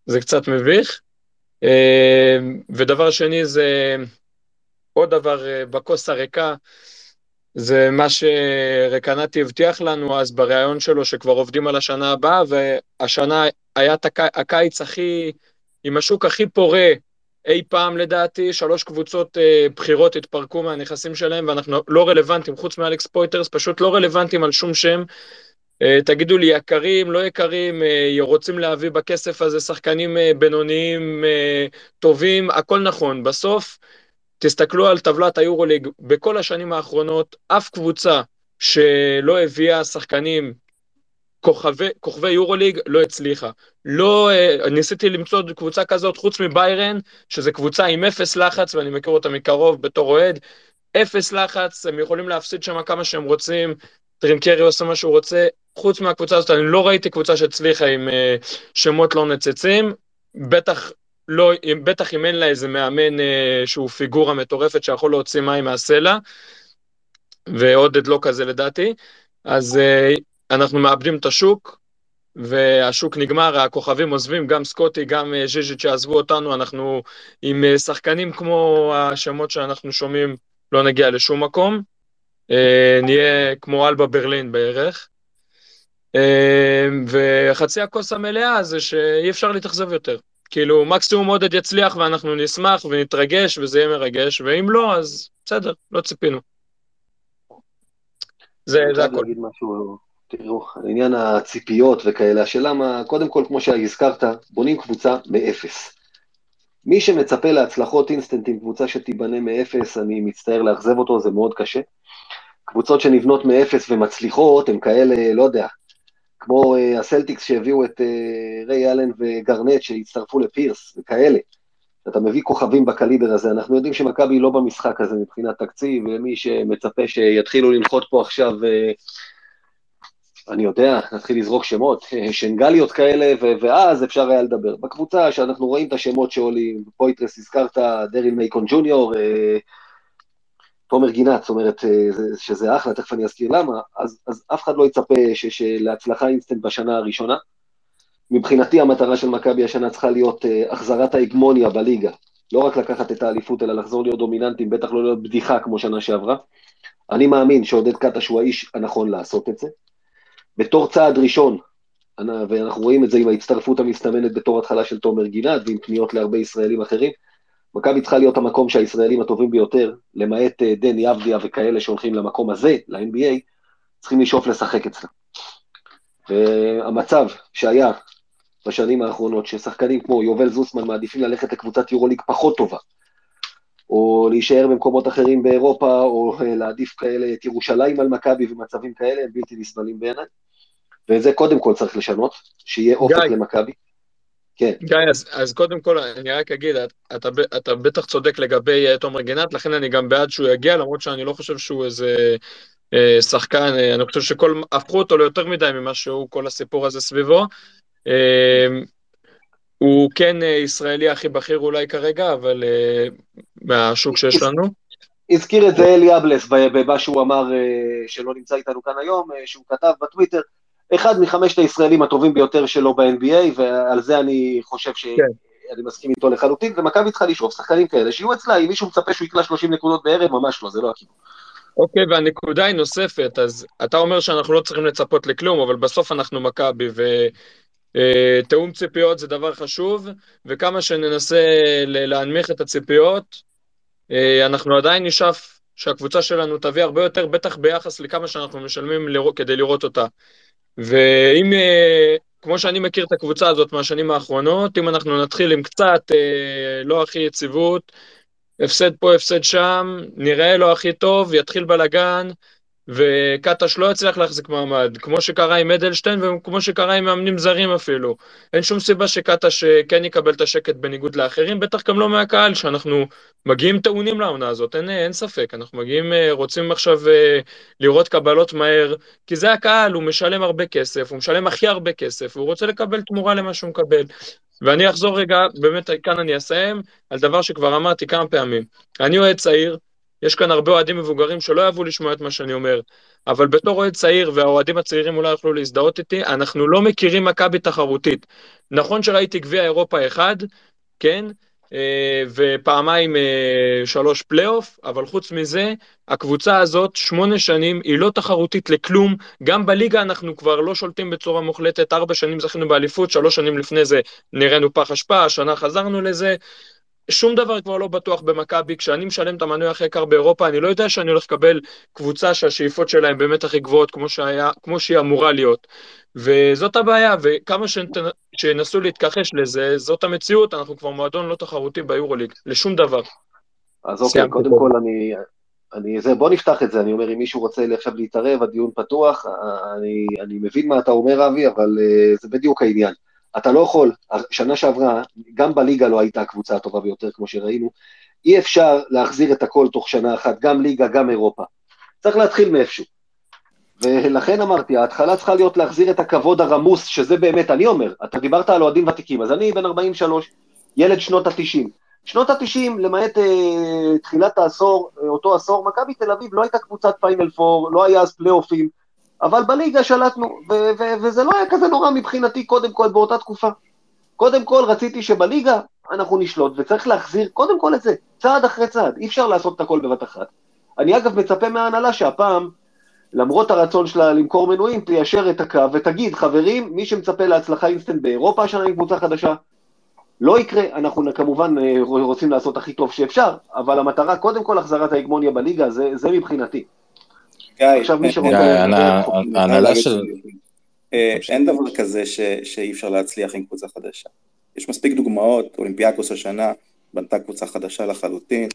זה קצת מביך. ודבר שני זה עוד דבר בכוס הריקה, זה מה שרקנטי הבטיח לנו אז בריאיון שלו, שכבר עובדים על השנה הבאה, והשנה היה. הקיץ הכי, עם השוק הכי פורה אי פעם לדעתי, שלוש קבוצות אה, בחירות התפרקו מהנכסים שלהם, ואנחנו לא רלוונטיים, חוץ מאלכס פויטרס, פשוט לא רלוונטיים על שום שם. אה, תגידו לי, יקרים, לא יקרים, אה, רוצים להביא בכסף הזה שחקנים אה, בינוניים אה, טובים, הכל נכון. בסוף, תסתכלו על טבלת היורוליג בכל השנים האחרונות, אף קבוצה שלא הביאה שחקנים כוכבי, כוכבי יורוליג לא הצליחה. לא, אה, ניסיתי למצוא קבוצה כזאת חוץ מביירן, שזו קבוצה עם אפס לחץ, ואני מכיר אותה מקרוב בתור אוהד, אפס לחץ, הם יכולים להפסיד שם כמה שהם רוצים, טרינקרי עושה מה שהוא רוצה, חוץ מהקבוצה הזאת, אני לא ראיתי קבוצה שהצליחה עם uh, שמות לא נצצים, בטח לא, בטח אם אין לה איזה מאמן uh, שהוא פיגורה מטורפת שיכול להוציא מים מהסלע, ועודד לא כזה לדעתי, אז uh, אנחנו מאבדים את השוק, והשוק נגמר, הכוכבים עוזבים, גם סקוטי, גם uh, ז'יז'יץ' שעזבו אותנו, אנחנו עם uh, שחקנים כמו השמות שאנחנו שומעים, לא נגיע לשום מקום, uh, נהיה כמו אלבה ברלין בערך. וחצי הכוס המלאה זה שאי אפשר להתאכזב יותר. כאילו, מקסימום עודד יצליח ואנחנו נשמח ונתרגש וזה יהיה מרגש, ואם לא, אז בסדר, לא ציפינו. זה, זה הכול. תראו, עניין הציפיות וכאלה, השאלה מה, קודם כל, כמו שהזכרת, בונים קבוצה מאפס. מי שמצפה להצלחות אינסטנט עם קבוצה שתיבנה מאפס, אני מצטער לאכזב אותו, זה מאוד קשה. קבוצות שנבנות מאפס ומצליחות, הן כאלה, לא יודע, כמו אה, הסלטיקס שהביאו את uh, ריי אלן וגארנט שהצטרפו לפירס וכאלה. אתה מביא כוכבים בקליבר הזה, אנחנו יודעים שמכבי לא במשחק הזה מבחינת תקציב, ומי שמצפה שיתחילו לנחות פה עכשיו, אה, אני יודע, נתחיל לזרוק שמות, שנגליות כאלה, ו- ואז אפשר היה לדבר. בקבוצה שאנחנו רואים את השמות שעולים, פויטרס הזכרת, דריל מייקון ג'וניור, אה, תומר גינת, זאת אומרת אה, שזה אחלה, תכף אני אזכיר למה, אז, אז אף אחד לא יצפה להצלחה אינסטנט בשנה הראשונה. מבחינתי המטרה של מכבי השנה צריכה להיות אה, החזרת ההגמוניה בליגה. לא רק לקחת את האליפות, אלא לחזור להיות דומיננטים, בטח לא להיות בדיחה כמו שנה שעברה. אני מאמין שעודד קטש הוא האיש הנכון לעשות את זה. בתור צעד ראשון, ואנחנו רואים את זה עם ההצטרפות המסתמנת בתור התחלה של תומר גינת ועם פניות להרבה ישראלים אחרים, מכבי צריכה להיות המקום שהישראלים הטובים ביותר, למעט אה, דני אבדיה וכאלה שהולכים למקום הזה, ל-NBA, צריכים לשאוף לשחק אצלה. והמצב שהיה בשנים האחרונות, ששחקנים כמו יובל זוסמן מעדיפים ללכת לקבוצת יורוליג פחות טובה, או להישאר במקומות אחרים באירופה, או אה, להעדיף כאלה את ירושלים על מכבי ומצבים כאלה, הם בלתי נסבלים בעיניי. ואת זה קודם כל צריך לשנות, שיהיה אופק למכבי. כן. גיא, אז, אז קודם כל אני רק אגיד, אתה, אתה בטח צודק לגבי אה, תומר גינת, לכן אני גם בעד שהוא יגיע, למרות שאני לא חושב שהוא איזה אה, שחקן, אה, אני חושב שכל, הפכו אותו ליותר מדי ממה שהוא, כל הסיפור הזה סביבו. אה, הוא כן אה, ישראלי הכי בכיר אולי כרגע, אבל אה, מהשוק שיש לנו. הזכיר את זה אלי אבלס במה שהוא אמר, אה, שלא נמצא איתנו כאן היום, שהוא כתב בטוויטר, אחד מחמשת הישראלים הטובים ביותר שלו ב-NBA, ועל זה אני חושב ש... כן. מסכים איתו לחלוטין, ומכבי צריכה לשאוף שחקנים כאלה, שיהיו אצלה, אם מישהו מצפה שהוא יקלע 30 נקודות בערב, ממש לא, זה לא הכיוון. אוקיי, והנקודה היא נוספת, אז אתה אומר שאנחנו לא צריכים לצפות לכלום, אבל בסוף אנחנו מכבי, ותיאום ציפיות זה דבר חשוב, וכמה שננסה להנמיך את הציפיות, אה, אנחנו עדיין נשאף שהקבוצה שלנו תביא הרבה יותר, בטח ביחס לכמה שאנחנו משלמים לראות, כדי לראות אותה. ואם, אה, כמו שאני מכיר את הקבוצה הזאת מהשנים האחרונות, אם אנחנו נתחיל עם קצת אה, לא הכי יציבות, הפסד פה, הפסד שם, נראה לא הכי טוב, יתחיל בלאגן, וקטש לא יצליח להחזיק מעמד, כמו שקרה עם אדלשטיין וכמו שקרה עם מאמנים זרים אפילו. אין שום סיבה שקטש אה, כן יקבל את השקט בניגוד לאחרים, בטח גם לא מהקהל, שאנחנו מגיעים טעונים לעונה הזאת, אין, אין ספק. אנחנו מגיעים, אה, רוצים עכשיו אה, לראות קבלות מהר, כי זה הקהל, הוא משלם הרבה כסף, הוא משלם הכי הרבה כסף, והוא רוצה לקבל תמורה למה שהוא מקבל. ואני אחזור רגע, באמת כאן אני אסיים, על דבר שכבר אמרתי כמה פעמים. אני אוהד צעיר, יש כאן הרבה אוהדים מבוגרים שלא יאהבו לשמוע את מה שאני אומר, אבל בתור אוהד צעיר, והאוהדים הצעירים אולי יוכלו להזדהות איתי, אנחנו לא מכירים מכבי תחרותית. נכון שראיתי גביע אירופה אחד, כן, אה, ופעמיים אה, שלוש פלייאוף, אבל חוץ מזה, הקבוצה הזאת שמונה שנים היא לא תחרותית לכלום, גם בליגה אנחנו כבר לא שולטים בצורה מוחלטת, ארבע שנים זכינו באליפות, שלוש שנים לפני זה נראינו פח אשפה, השנה חזרנו לזה, שום דבר כבר לא בטוח במכבי, כשאני משלם את המנוי הכי יקר באירופה, אני לא יודע שאני הולך לקבל קבוצה שהשאיפות שלהם באמת הכי גבוהות, כמו, שהיה, כמו שהיא אמורה להיות. וזאת הבעיה, וכמה שינסו להתכחש לזה, זאת המציאות, אנחנו כבר מועדון לא תחרותי ביורוליג, לשום דבר. אז אוקיי, קודם כל אני, אני, זה, בוא נפתח את זה, אני אומר, אם מישהו רוצה עכשיו להתערב, הדיון פתוח, אני, אני מבין מה אתה אומר, אבי, אבל uh, זה בדיוק העניין. אתה לא יכול, שנה שעברה, גם בליגה לא הייתה הקבוצה הטובה ביותר, כמו שראינו, אי אפשר להחזיר את הכל תוך שנה אחת, גם ליגה, גם אירופה. צריך להתחיל מאיפשהו. ולכן אמרתי, ההתחלה צריכה להיות להחזיר את הכבוד הרמוס, שזה באמת, אני אומר, אתה דיברת על אוהדים ותיקים, אז אני בן 43, ילד שנות ה-90. שנות ה-90, למעט אה, תחילת העשור, אה, אותו עשור, מכבי תל אביב לא הייתה קבוצת פיינל פור, לא היה אז פלייאופים, אבל בליגה שלטנו, ו- ו- וזה לא היה כזה נורא מבחינתי קודם כל באותה תקופה. קודם כל רציתי שבליגה אנחנו נשלוט, וצריך להחזיר קודם כל את זה, צעד אחרי צעד, אי אפשר לעשות את הכל בבת אחת. אני אגב מצפה מההנהלה שהפעם, למרות הרצון שלה למכור מנויים, תיישר את הקו ותגיד, חברים, מי שמצפה להצלחה אינסטנט באירופה השנה עם קבוצה חדשה, לא יקרה, אנחנו כמובן אה, רוצים לעשות הכי טוב שאפשר, אבל המטרה קודם כל החזרת ההגמוניה בליגה, זה, זה מבחינתי. גיא, עכשיו מי שרוצה... ההנהלה של... אה, אין דבר כזה שאי אפשר להצליח עם קבוצה חדשה. יש מספיק דוגמאות, אולימפיאקוס השנה בנתה קבוצה חדשה לחלוטין,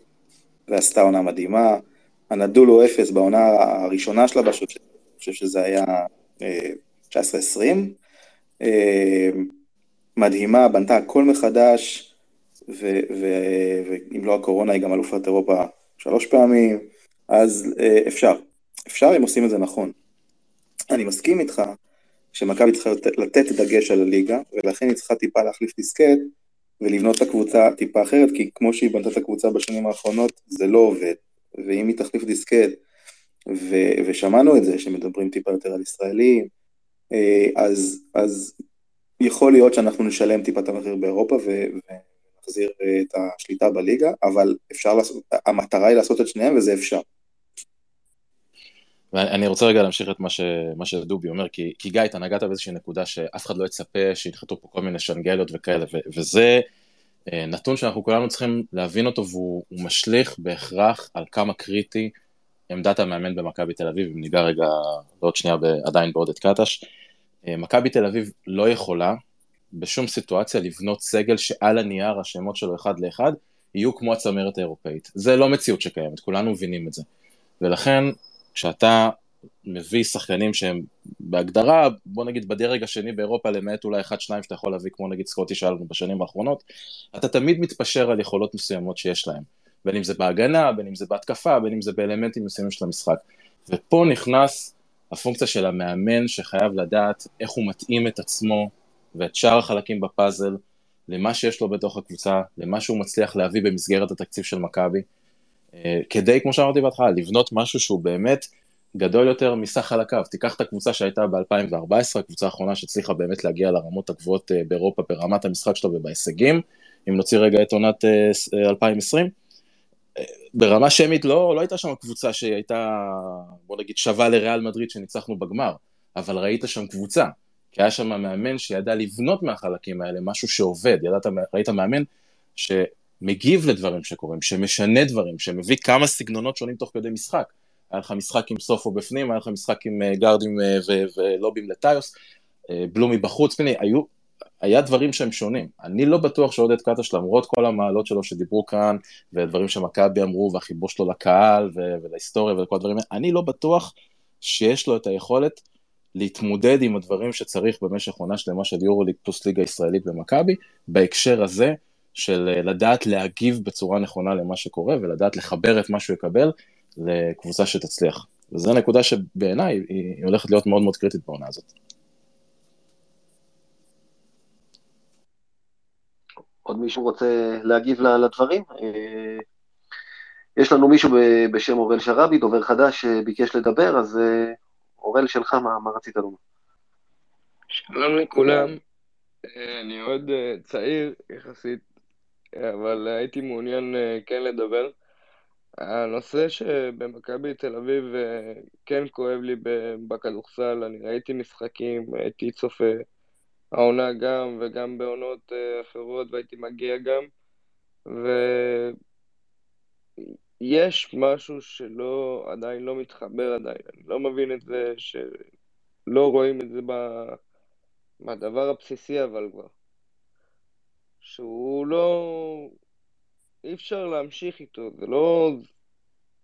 ועשתה עונה מדהימה. הנדולו אפס בעונה הראשונה שלה, אני חושב שזה היה 19-20. אה, מדהימה, בנתה הכל מחדש, ואם לא הקורונה היא גם אלופת אירופה שלוש פעמים, אז אה, אפשר. אפשר אם עושים את זה נכון. אני מסכים איתך שמכבי צריכה לתת דגש על הליגה, ולכן היא צריכה טיפה להחליף דיסקט ולבנות את הקבוצה טיפה אחרת, כי כמו שהיא בנתה את הקבוצה בשנים האחרונות, זה לא עובד. ואם היא תחליף דיסקט, ו- ושמענו את זה, שמדברים טיפה יותר על ישראלים, אה, אז, אז יכול להיות שאנחנו נשלם טיפה את המחיר באירופה ו- ונחזיר את השליטה בליגה, אבל אפשר לעשות, המטרה היא לעשות את שניהם וזה אפשר. ואני רוצה רגע להמשיך את מה, ש, מה שדובי אומר, כי, כי גיא, אתה נגעת באיזושהי נקודה שאף אחד לא יצפה שינחתו פה כל מיני שנגליות וכאלה, ו, וזה אה, נתון שאנחנו כולנו צריכים להבין אותו, והוא משליך בהכרח על כמה קריטי עמדת המאמן במכבי תל אביב, אם ניגע רגע בעוד שנייה עדיין בעודד קטש. אה, מכבי תל אביב לא יכולה בשום סיטואציה לבנות סגל שעל הנייר השמות שלו אחד לאחד יהיו כמו הצמרת האירופאית. זה לא מציאות שקיימת, כולנו מבינים את זה. ולכן כשאתה מביא שחקנים שהם בהגדרה, בוא נגיד בדרג השני באירופה, למעט אולי אחד שניים שאתה יכול להביא, כמו נגיד סקוטי שהיה לנו בשנים האחרונות, אתה תמיד מתפשר על יכולות מסוימות שיש להם. בין אם זה בהגנה, בין אם זה בהתקפה, בין אם זה באלמנטים מסוימים של המשחק. ופה נכנס הפונקציה של המאמן שחייב לדעת איך הוא מתאים את עצמו ואת שאר החלקים בפאזל למה שיש לו בתוך הקבוצה, למה שהוא מצליח להביא במסגרת התקציב של מכבי, כדי, כמו שאמרתי בהתחלה, לבנות משהו שהוא באמת גדול יותר מסך חלקיו. תיקח את הקבוצה שהייתה ב-2014, הקבוצה האחרונה שהצליחה באמת להגיע לרמות הגבוהות אה, באירופה ברמת המשחק שלו ובהישגים, אם נוציא רגע את עונת 2020, אה, ברמה שמית לא, לא הייתה שם קבוצה שהייתה, בוא נגיד, שווה לריאל מדריד שניצחנו בגמר, אבל ראית שם קבוצה. כי היה שם מאמן שידע לבנות מהחלקים האלה משהו שעובד, ידעת, ראית מאמן שמגיב לדברים שקורים, שמשנה דברים, שמביא כמה סגנונות שונים תוך כדי משחק. היה לך משחק עם סופו בפנים, היה לך משחק עם אה, גארדים אה, ולובים לטיוס, אה, בלומי בחוץ, פני, היו, היה דברים שהם שונים. אני לא בטוח שעודד קטש, למרות כל המעלות שלו שדיברו כאן, ודברים שמכבי אמרו, והחיבור שלו לקהל ולהיסטוריה ולכל הדברים האלה, אני לא בטוח שיש לו את היכולת להתמודד עם הדברים שצריך במשך עונה שלמה של יורוליג פלוס ליגה ישראלית במכבי, בהקשר הזה של אה, לדעת להגיב בצורה נכונה למה שקורה ולדעת לחבר את מה שהוא יקבל לקבוצה שתצליח. וזו נקודה שבעיניי היא הולכת להיות מאוד מאוד קריטית בעונה הזאת. עוד מישהו רוצה להגיב לדברים? אה, יש לנו מישהו בשם אורל שראבי, דובר חדש, שביקש לדבר, אז אה, אורל שלך, מה, מה רצית לומר? שלום לכולם, אני עוד צעיר יחסית, אבל הייתי מעוניין אה, כן לדבר. הנושא שבמכבי תל אביב כן כואב לי בכדורסל, אני ראיתי משחקים, הייתי צופה העונה גם וגם בעונות אחרות והייתי מגיע גם, ו... יש משהו שלא, עדיין לא מתחבר עדיין, אני לא מבין את זה שלא רואים את זה בדבר הבסיסי אבל כבר. שהוא לא... אי אפשר להמשיך איתו, זה לא...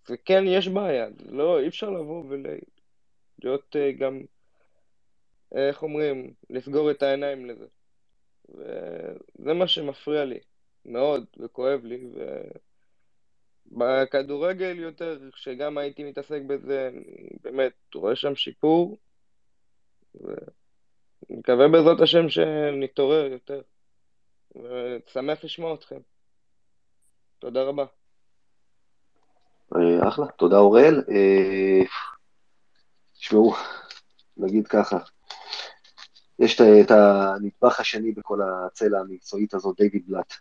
זה כן, יש בעיה, זה לא... אי אפשר לבוא ולהיות uh, גם, איך אומרים, לסגור את העיניים לזה. וזה מה שמפריע לי מאוד וכואב לי, ו... בכדורגל יותר, שגם הייתי מתעסק בזה, אני באמת רואה שם שיפור, ומקווה בעזרת השם שנתעורר יותר, ושמח לשמוע אתכם. תודה רבה. אה, אחלה, תודה אוראל. אה, תשמעו, נגיד ככה, יש את הנדבך השני בכל הצלע המקצועית הזאת, דיוויד בלאט.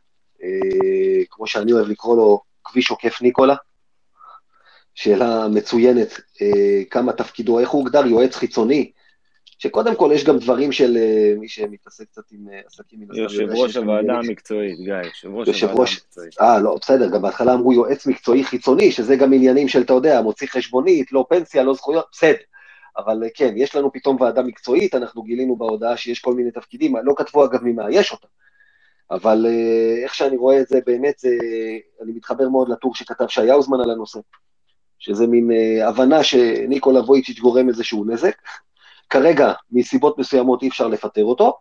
אה, כמו שאני אוהב לקרוא לו, כביש עוקף ניקולה? שאלה מצוינת, כמה תפקידו, איך הוא הוגדר, יועץ חיצוני, שקודם כל יש גם דברים של אה, מי שמתעסק קצת עם אה, עסקים מן הסתם. יושב ראש הוועדה המקצועית, גיא, יושב ראש הוועדה המקצועית. אה, לא, בסדר, גם בהתחלה אמרו יועץ מקצועי חיצוני, שזה גם עניינים של, אתה יודע, מוציא חשבונית, לא פנסיה, לא זכויות, בסדר. אבל כן, יש לנו פתאום ועדה מקצועית, אנחנו גילינו בהודעה שיש כל מיני תפקידים, לא כתבו אגב ממה יש אותם. אבל אה, איך שאני רואה את זה, באמת, זה, אני מתחבר מאוד לטור שכתב שי האוזמן על הנושא, שזה מין אה, הבנה שניקולה וויצ'יץ' גורם איזשהו נזק. כרגע, מסיבות מסוימות אי אפשר לפטר אותו,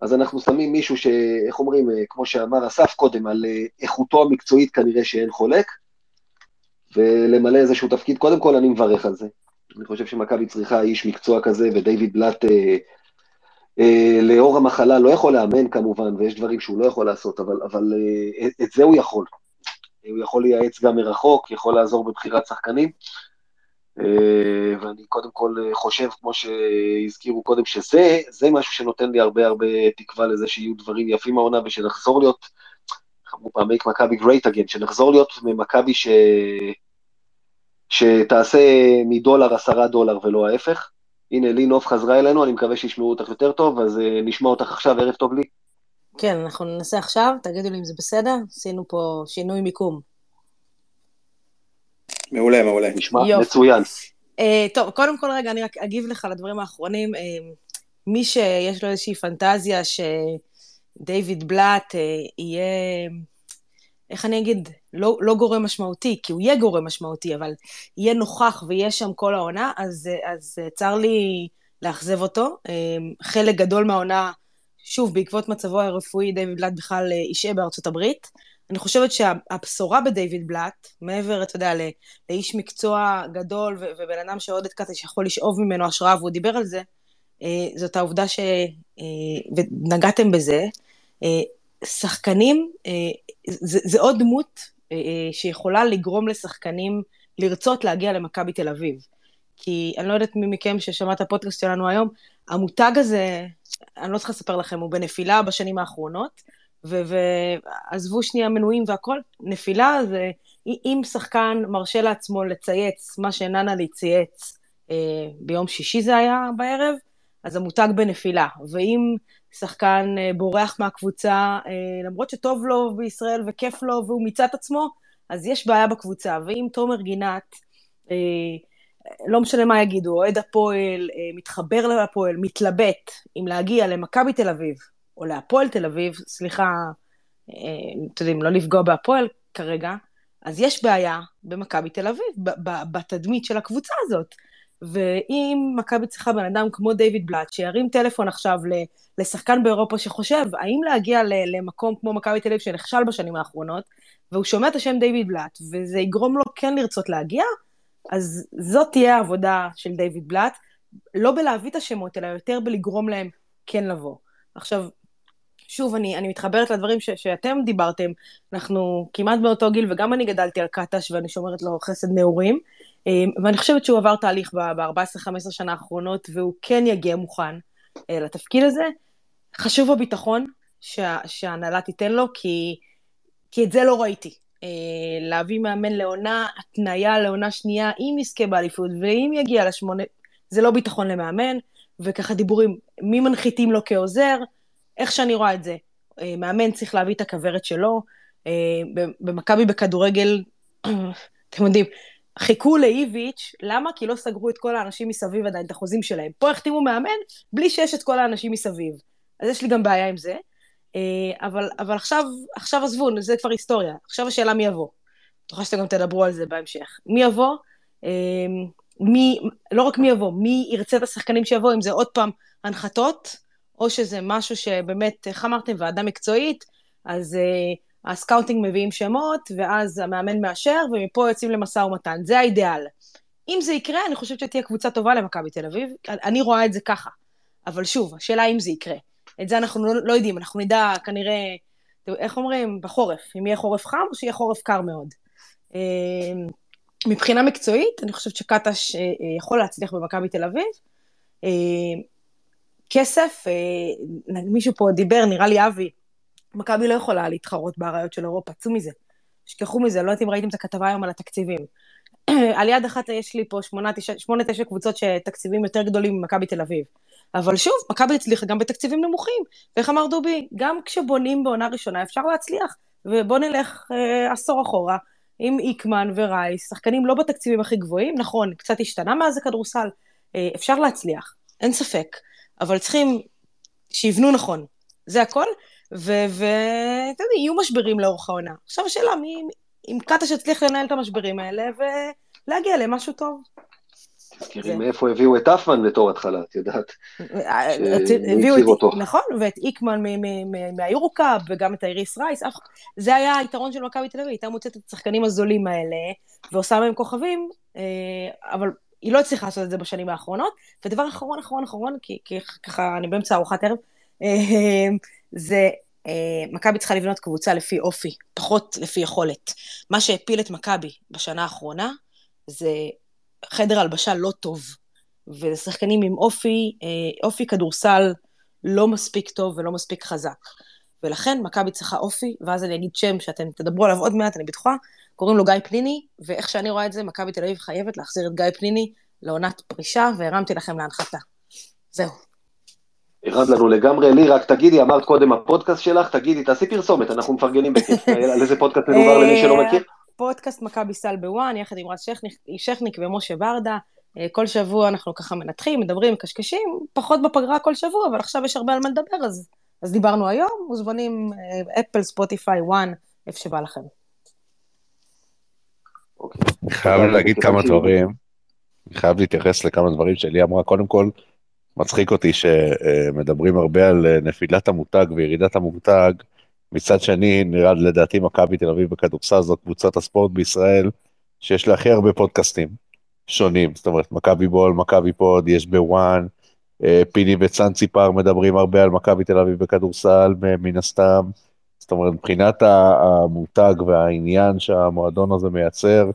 אז אנחנו שמים מישהו שאיך אומרים, אה, כמו שאמר אסף קודם, על איכותו המקצועית כנראה שאין חולק, ולמלא איזשהו תפקיד. קודם כל, אני מברך על זה. אני חושב שמכבי צריכה איש מקצוע כזה, ודייוויד בלאט אה, אה, לאור המחלה לא יכול לאמן כמובן, ויש דברים שהוא לא יכול לעשות, אבל, אבל אה, את זה הוא יכול. הוא יכול לייעץ גם מרחוק, יכול לעזור בבחירת שחקנים. אה, ואני קודם כל חושב, כמו שהזכירו קודם, שזה זה משהו שנותן לי הרבה הרבה תקווה לזה שיהיו דברים יפים העונה ושנחזור להיות, אמרו פעם, make מכבי great again, שנחזור להיות ממכבי ש... שתעשה מדולר עשרה דולר ולא ההפך. הנה, לי נוף חזרה אלינו, אני מקווה שישמעו אותך יותר טוב, אז uh, נשמע אותך עכשיו, ערב טוב לי. כן, אנחנו ננסה עכשיו, תגידו לי אם זה בסדר, עשינו פה שינוי מיקום. מעולה, מעולה. נשמע יופ. מצוין. Uh, טוב, קודם כל רגע, אני רק אגיב לך לדברים האחרונים. Uh, מי שיש לו איזושהי פנטזיה שדייוויד בלאט uh, יהיה איך אני אגיד, לא, לא גורם משמעותי, כי הוא יהיה גורם משמעותי, אבל יהיה נוכח ויהיה שם כל העונה, אז, אז צר לי לאכזב אותו. חלק גדול מהעונה, שוב, בעקבות מצבו הרפואי, דיוויד בלאט בכלל ישהה בארצות הברית. אני חושבת שהבשורה בדיוויד בלאט, מעבר, אתה יודע, לאיש מקצוע גדול ובן אדם שעודד קאטה שיכול לשאוב ממנו השראה, והוא דיבר על זה, אה, זאת העובדה ש... אה, ונגעתם בזה, אה, שחקנים, זה, זה עוד דמות שיכולה לגרום לשחקנים לרצות להגיע למכבי תל אביב. כי אני לא יודעת מי מכם ששמע את הפודקאסט שלנו היום, המותג הזה, אני לא צריכה לספר לכם, הוא בנפילה בשנים האחרונות, ועזבו שנייה מנויים והכל, נפילה זה, אם שחקן מרשה לעצמו לצייץ מה שננה צייץ אה, ביום שישי זה היה בערב, אז המותג בנפילה. ואם שחקן אה, בורח מהקבוצה, אה, למרות שטוב לו בישראל וכיף לו והוא מיצה את עצמו, אז יש בעיה בקבוצה. ואם תומר גינת, אה, לא משנה מה יגידו, אוהד הפועל, אה, מתחבר להפועל, מתלבט אם להגיע למכבי תל אביב, או להפועל תל אביב, סליחה, אה, אתם יודעים, לא לפגוע בהפועל כרגע, אז יש בעיה במכבי תל אביב, בתדמית של הקבוצה הזאת. ואם מכבי צריכה בן אדם כמו דיוויד בלאט, שירים טלפון עכשיו לשחקן באירופה שחושב, האם להגיע למקום כמו מכבי תל אביב שנכשל בשנים האחרונות, והוא שומע את השם דיוויד בלאט, וזה יגרום לו כן לרצות להגיע, אז זאת תהיה העבודה של דיוויד בלאט, לא בלהביא את השמות, אלא יותר בלגרום להם כן לבוא. עכשיו, שוב, אני, אני מתחברת לדברים ש, שאתם דיברתם, אנחנו כמעט באותו גיל, וגם אני גדלתי על קטש ואני שומרת לו חסד נעורים, אמ, ואני חושבת שהוא עבר תהליך ב-14-15 שנה האחרונות, והוא כן יגיע מוכן אה, לתפקיד הזה. חשוב הביטחון שה, שההנהלה תיתן לו, כי, כי את זה לא ראיתי. אה, להביא מאמן לעונה, התניה לעונה שנייה, אם יזכה באליפות, ואם יגיע לשמונה, זה לא ביטחון למאמן, וככה דיבורים, מי מנחיתים לו כעוזר, איך שאני רואה את זה. אה, מאמן צריך להביא את הכוורת שלו. במכבי בכדורגל, אתם יודעים, חיכו לאיביץ', למה? כי לא סגרו את כל האנשים מסביב עדיין, את החוזים שלהם. פה החתימו מאמן בלי שיש את כל האנשים מסביב. אז יש לי גם בעיה עם זה. אה, אבל, אבל עכשיו, עכשיו עזבו, זה כבר היסטוריה. עכשיו השאלה מי יבוא. בטוחה שאתם גם תדברו על זה בהמשך. מי יבוא? אה, מי, לא רק מי יבוא, מי ירצה את השחקנים שיבואו, אם זה עוד פעם הנחתות, או שזה משהו שבאמת, איך אמרתם, ועדה מקצועית, אז uh, הסקאוטינג מביאים שמות, ואז המאמן מאשר, ומפה יוצאים למשא ומתן. זה האידיאל. אם זה יקרה, אני חושבת שתהיה קבוצה טובה למכבי תל אביב. אני רואה את זה ככה. אבל שוב, השאלה אם זה יקרה. את זה אנחנו לא, לא יודעים, אנחנו נדע כנראה, איך אומרים, בחורף, אם יהיה חורף חם או שיהיה חורף קר מאוד. אמ, מבחינה מקצועית, אני חושבת שקטש אה, אה, יכול להצליח במכבי תל אביב. כסף, אה, מישהו פה דיבר, נראה לי אבי, מכבי לא יכולה להתחרות באריות של אירופה, צאו מזה. שכחו מזה, לא יודעת אם ראיתם את הכתבה היום על התקציבים. על יד אחת יש לי פה שמונה, תשע, שמונה, תשע קבוצות שתקציבים יותר גדולים ממכבי תל אביב. אבל שוב, מכבי הצליחה גם בתקציבים נמוכים. ואיך אמר דובי? גם כשבונים בעונה ראשונה אפשר להצליח. ובואו נלך אה, עשור אחורה, עם איקמן ורייס, שחקנים לא בתקציבים הכי גבוהים, נכון, קצת השתנה מאז הכדורסל, אה, אפשר להצליח, אין ספק. אבל צריכים שיבנו נכון, זה הכל. ואתה יודע, יהיו משברים לאורך העונה. עכשיו השאלה, מי, אם קטש יצליח לנהל את המשברים האלה ולהגיע למשהו טוב. תזכירי מאיפה הביאו את אפמן בתור התחלה, את יודעת. הביאו את, אותו. נכון, ואת איקמן מהיורוקאפ, וגם את האיריס רייס, זה היה היתרון של מכבי תל אביב, הייתה מוצאת את השחקנים הזולים האלה, ועושה מהם כוכבים, אה, אבל היא לא הצליחה לעשות את זה בשנים האחרונות. ודבר אחרון, אחרון, אחרון, כי, כי ככה אני באמצע ארוחת ערב, אה, זה אה, מכבי צריכה לבנות קבוצה לפי אופי, פחות לפי יכולת. מה שהפיל את מכבי בשנה האחרונה זה חדר הלבשה לא טוב, ושחקנים עם אופי, אה, אופי כדורסל לא מספיק טוב ולא מספיק חזק. ולכן מכבי צריכה אופי, ואז אני אגיד שם שאתם תדברו עליו עוד מעט, אני בטוחה, קוראים לו גיא פניני, ואיך שאני רואה את זה, מכבי תל אביב חייבת להחזיר את גיא פניני לעונת פרישה, והרמתי לכם להנחתה. זהו. הרמת לנו לגמרי, לי, רק תגידי, אמרת קודם הפודקאסט שלך, תגידי, תעשי פרסומת, אנחנו מפרגנים בכיף. על איזה פודקאסט מדובר למי שלא מכיר? פודקאסט מכבי סל ב-ONE, יחד עם רז שכניק ומשה ברדה. אה, כל שבוע אנחנו ככה מנתחים, מדברים, מקשקשים, פחות בפגרה כל שבוע, אבל עכשיו יש הרבה על מה לדבר, אז, אז דיברנו היום, מוזמנים אפל, ספוטיפיי, ONE, איפה שבא לכם. אני חייב להגיד כמה דברים, אני חייב להתייחס לכמה דברים שלי אמרה. קודם כל, מצחיק אותי שמדברים הרבה על אה, נפילת המותג וירידת המותג. מצד שני, נראה לדעתי מכבי תל אביב בכדורסל זאת קבוצת הספורט בישראל שיש לה הכי הרבה פודקאסטים שונים. זאת אומרת, מכבי בול, מכבי פוד, יש בוואן, אה, פיני וצאן ציפר מדברים הרבה על מכבי תל אביב בכדורסל, מן הסתם. זאת אומרת, מבחינת המותג והעניין שהמועדון הזה מייצר,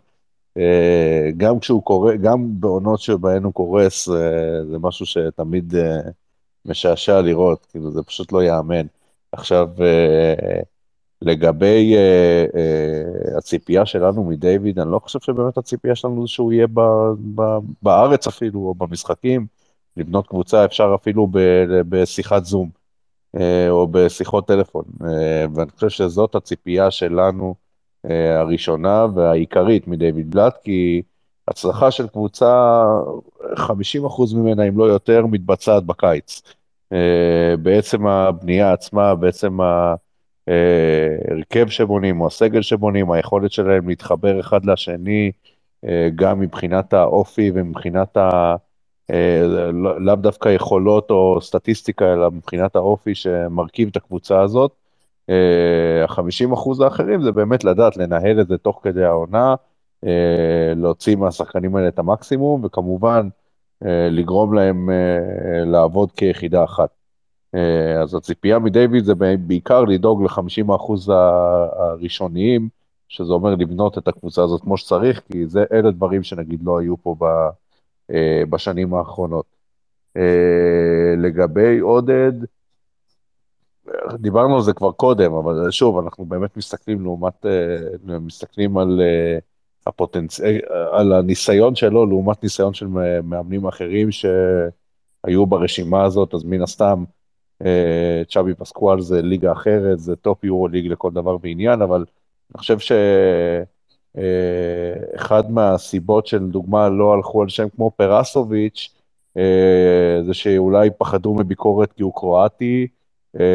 גם כשהוא קורא, גם בעונות שבהן הוא קורס, אה, זה משהו שתמיד אה, משעשע לראות, כאילו זה פשוט לא ייאמן. עכשיו, אה, לגבי אה, אה, הציפייה שלנו מדיוויד, אני לא חושב שבאמת הציפייה שלנו זה שהוא יהיה ב, ב, בארץ אפילו, או במשחקים. לבנות קבוצה אפשר אפילו ב, בשיחת זום, אה, או בשיחות טלפון, אה, ואני חושב שזאת הציפייה שלנו אה, הראשונה והעיקרית מדיוויד בלאט, כי הצלחה של קבוצה, 50% ממנה, אם לא יותר, מתבצעת בקיץ. אה, בעצם הבנייה עצמה, בעצם ההרכב שבונים, או הסגל שבונים, היכולת שלהם להתחבר אחד לשני, אה, גם מבחינת האופי ומבחינת ה... אה, לא- לאו דווקא יכולות או סטטיסטיקה, אלא מבחינת האופי שמרכיב את הקבוצה הזאת. ה-50 אחוז האחרים זה באמת לדעת לנהל את זה תוך כדי העונה, אה, להוציא מהשחקנים האלה את המקסימום, וכמובן אה, לגרום להם אה, לעבוד כיחידה אחת. אה, אז הציפייה מדיוויד זה בעיקר לדאוג ל-50 אחוז הראשוניים, שזה אומר לבנות את הקבוצה הזאת כמו שצריך, כי זה, אלה דברים שנגיד לא היו פה ב, אה, בשנים האחרונות. אה, לגבי עודד, דיברנו על זה כבר קודם, אבל שוב, אנחנו באמת מסתכלים לעומת, אה, מסתכלים על אה, הפוטנצ... אה, על הניסיון שלו לעומת ניסיון של מאמנים אחרים שהיו ברשימה הזאת, אז מן הסתם צ'אבי פסקואל זה ליגה אחרת, זה top יורוליג לכל דבר ועניין, אבל אני חושב שאחד מהסיבות שלדוגמה לא הלכו על שם כמו פרסוביץ', זה שאולי פחדו מביקורת כי הוא קרואטי,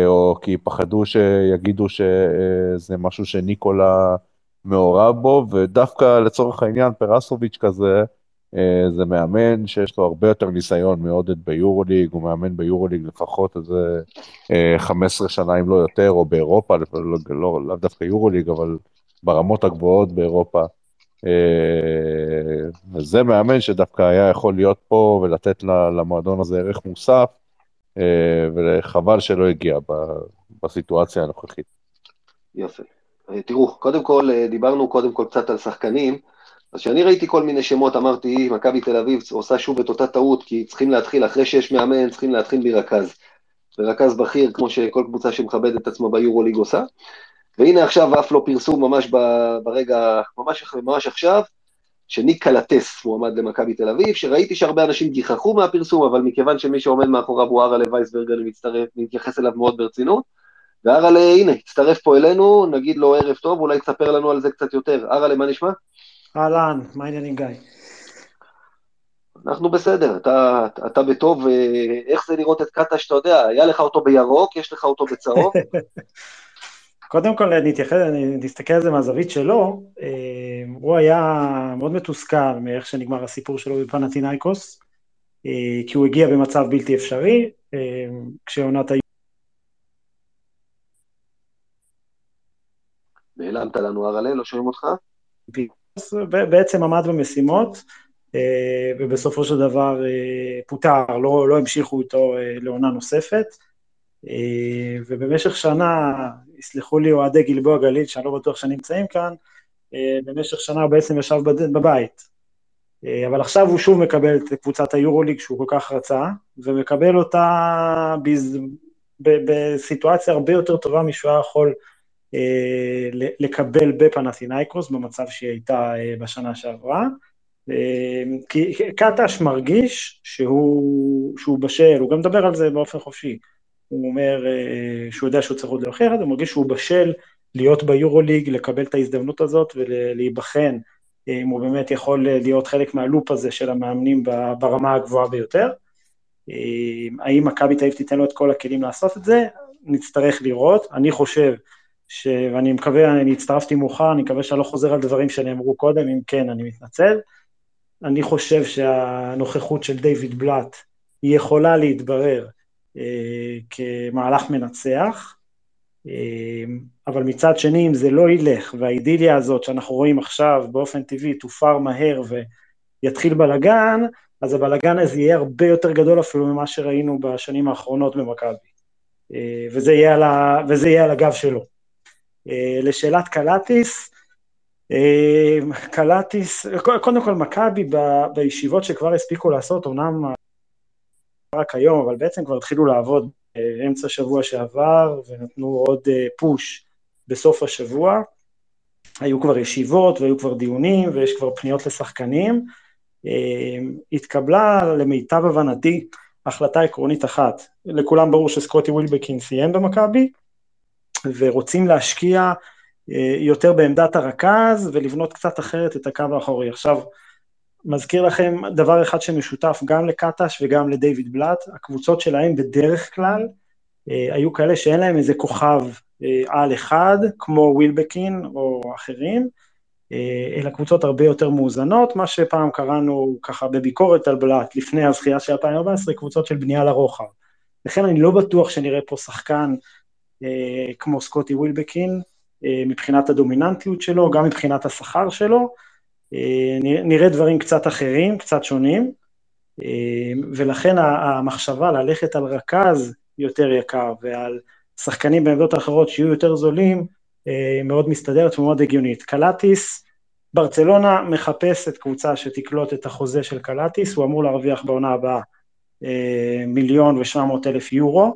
או כי פחדו שיגידו שזה משהו שניקולה מעורב בו, ודווקא לצורך העניין פרסוביץ' כזה, אה, זה מאמן שיש לו הרבה יותר ניסיון מעודד ביורוליג, הוא מאמן ביורוליג לפחות איזה אה, 15 שנה אם לא יותר, או באירופה, לא, לא, לא, דווקא יורוליג, אבל ברמות הגבוהות באירופה. אה, וזה מאמן שדווקא היה יכול להיות פה ולתת למועדון הזה ערך מוסף, אה, וחבל שלא הגיע בסיטואציה הנוכחית. יפה. תראו, קודם כל, דיברנו קודם כל קצת על שחקנים, אז כשאני ראיתי כל מיני שמות, אמרתי, מכבי תל אביב עושה שוב את אותה טעות, כי צריכים להתחיל, אחרי שיש מאמן, צריכים להתחיל מרכז. ורכז בכיר, כמו שכל קבוצה שמכבדת את עצמה ביורוליג עושה. והנה עכשיו עף לו פרסום ממש ברגע, ממש, ממש עכשיו, שניק קלטס מועמד למכבי תל אביב, שראיתי שהרבה אנשים גיחכו מהפרסום, אבל מכיוון שמי שעומד מאחוריו הוא אראלה וייסברג, אני מצטרף, מתייחס אליו מאוד ברצינות. ואראלה, הנה, הצטרף פה אלינו, נגיד לו ערב טוב, אולי תספר לנו על זה קצת יותר. אראלה, מה נשמע? אהלן, מה העניינים גיא? אנחנו בסדר, אתה, אתה בטוב, איך זה לראות את קאטה שאתה יודע, היה לך אותו בירוק, יש לך אותו בצהוב? קודם כל נתייחד, נסתכל על זה מהזווית שלו, הוא היה מאוד מתוסכל מאיך שנגמר הסיפור שלו בפנטינאיקוס, כי הוא הגיע במצב בלתי אפשרי, כשעונת ה... נעלמת לנו אראלה, לא שומעים אותך? בעצם עמד במשימות, ובסופו של דבר פוטר, לא, לא המשיכו איתו לעונה נוספת, ובמשך שנה, יסלחו לי אוהדי גלבוע גליל, שאני לא בטוח שנמצאים כאן, במשך שנה הוא בעצם ישב בבית. אבל עכשיו הוא שוב מקבל את קבוצת היורוליג שהוא כל כך רצה, ומקבל אותה בז... בסיטואציה הרבה יותר טובה משהוא היה יכול לקבל בפנתינייקוס, במצב שהיא הייתה בשנה שעברה. כי קטש מרגיש שהוא, שהוא בשל, הוא גם מדבר על זה באופן חופשי. הוא אומר שהוא יודע שהוא צריך עוד להוכיח את זה, הוא מרגיש שהוא בשל להיות ביורוליג, לקבל את ההזדמנות הזאת ולהיבחן אם הוא באמת יכול להיות חלק מהלופ הזה של המאמנים ברמה הגבוהה ביותר. האם מכבי תל אביב תיתן לו את כל הכלים לעשות את זה? נצטרך לראות. אני חושב ש... ואני מקווה, אני הצטרפתי מאוחר, אני מקווה שאני לא חוזר על דברים שנאמרו קודם, אם כן, אני מתנצל. אני חושב שהנוכחות של דיוויד בלאט יכולה להתברר אה, כמהלך מנצח, אה, אבל מצד שני, אם זה לא ילך, והאידיליה הזאת שאנחנו רואים עכשיו באופן טבעי תופר מהר ויתחיל בלאגן, אז הבלאגן הזה יהיה הרבה יותר גדול אפילו ממה שראינו בשנים האחרונות במכבי. אה, וזה יהיה על. וזה יהיה על הגב שלו. אה, לשאלת קלטיס, אה, קלטיס, קודם כל מכבי בישיבות שכבר הספיקו לעשות, אמנם רק היום, אבל בעצם כבר התחילו לעבוד אמצע שבוע שעבר ונתנו עוד פוש בסוף השבוע. היו כבר ישיבות והיו כבר דיונים ויש כבר פניות לשחקנים. התקבלה למיטב הבנתי החלטה עקרונית אחת, לכולם ברור שסקוטי ווילבקין סיים במכבי, ורוצים להשקיע אה, יותר בעמדת הרכז ולבנות קצת אחרת את הקו האחורי. עכשיו, מזכיר לכם דבר אחד שמשותף גם לקטש וגם לדיוויד בלאט, הקבוצות שלהם בדרך כלל אה, היו כאלה שאין להם איזה כוכב אה, על אחד, כמו ווילבקין או אחרים, אלא קבוצות הרבה יותר מאוזנות, מה שפעם קראנו ככה בביקורת על בלאט לפני הזכייה של 2014, קבוצות של בנייה לרוחב. לכן אני לא בטוח שנראה פה שחקן אה, כמו סקוטי ווילבקין, אה, מבחינת הדומיננטיות שלו, גם מבחינת השכר שלו, אה, נראה דברים קצת אחרים, קצת שונים, ולכן המחשבה ללכת על רכז יותר יקר ועל שחקנים בעמדות אחרות שיהיו יותר זולים, מאוד מסתדרת ומאוד הגיונית. קלטיס, ברצלונה מחפשת קבוצה שתקלוט את החוזה של קלטיס, הוא אמור להרוויח בעונה הבאה מיליון ושבע מאות אלף יורו,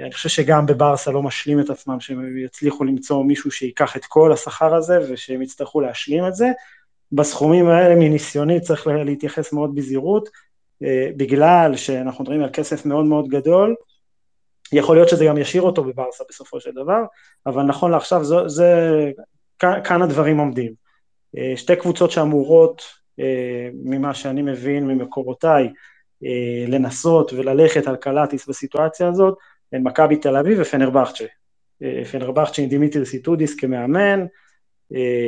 אני חושב שגם בברסה לא משלים את עצמם, שהם יצליחו למצוא מישהו שיקח את כל השכר הזה ושהם יצטרכו להשלים את זה. בסכומים האלה מניסיוני צריך להתייחס מאוד בזהירות, אה, בגלל שאנחנו מדברים על כסף מאוד מאוד גדול, יכול להיות שזה גם ישאיר אותו בברסה בסופו של דבר, אבל נכון לעכשיו זה, זה כאן, הדברים עומדים. אה, שתי קבוצות שאמורות, אה, ממה שאני מבין ממקורותיי, לנסות וללכת על קלאתיס בסיטואציה הזאת, הן מכבי תל אביב ופנרבכצ'ה. אה, פנרבכצ'ה עם דימיטריס איטודיס כמאמן,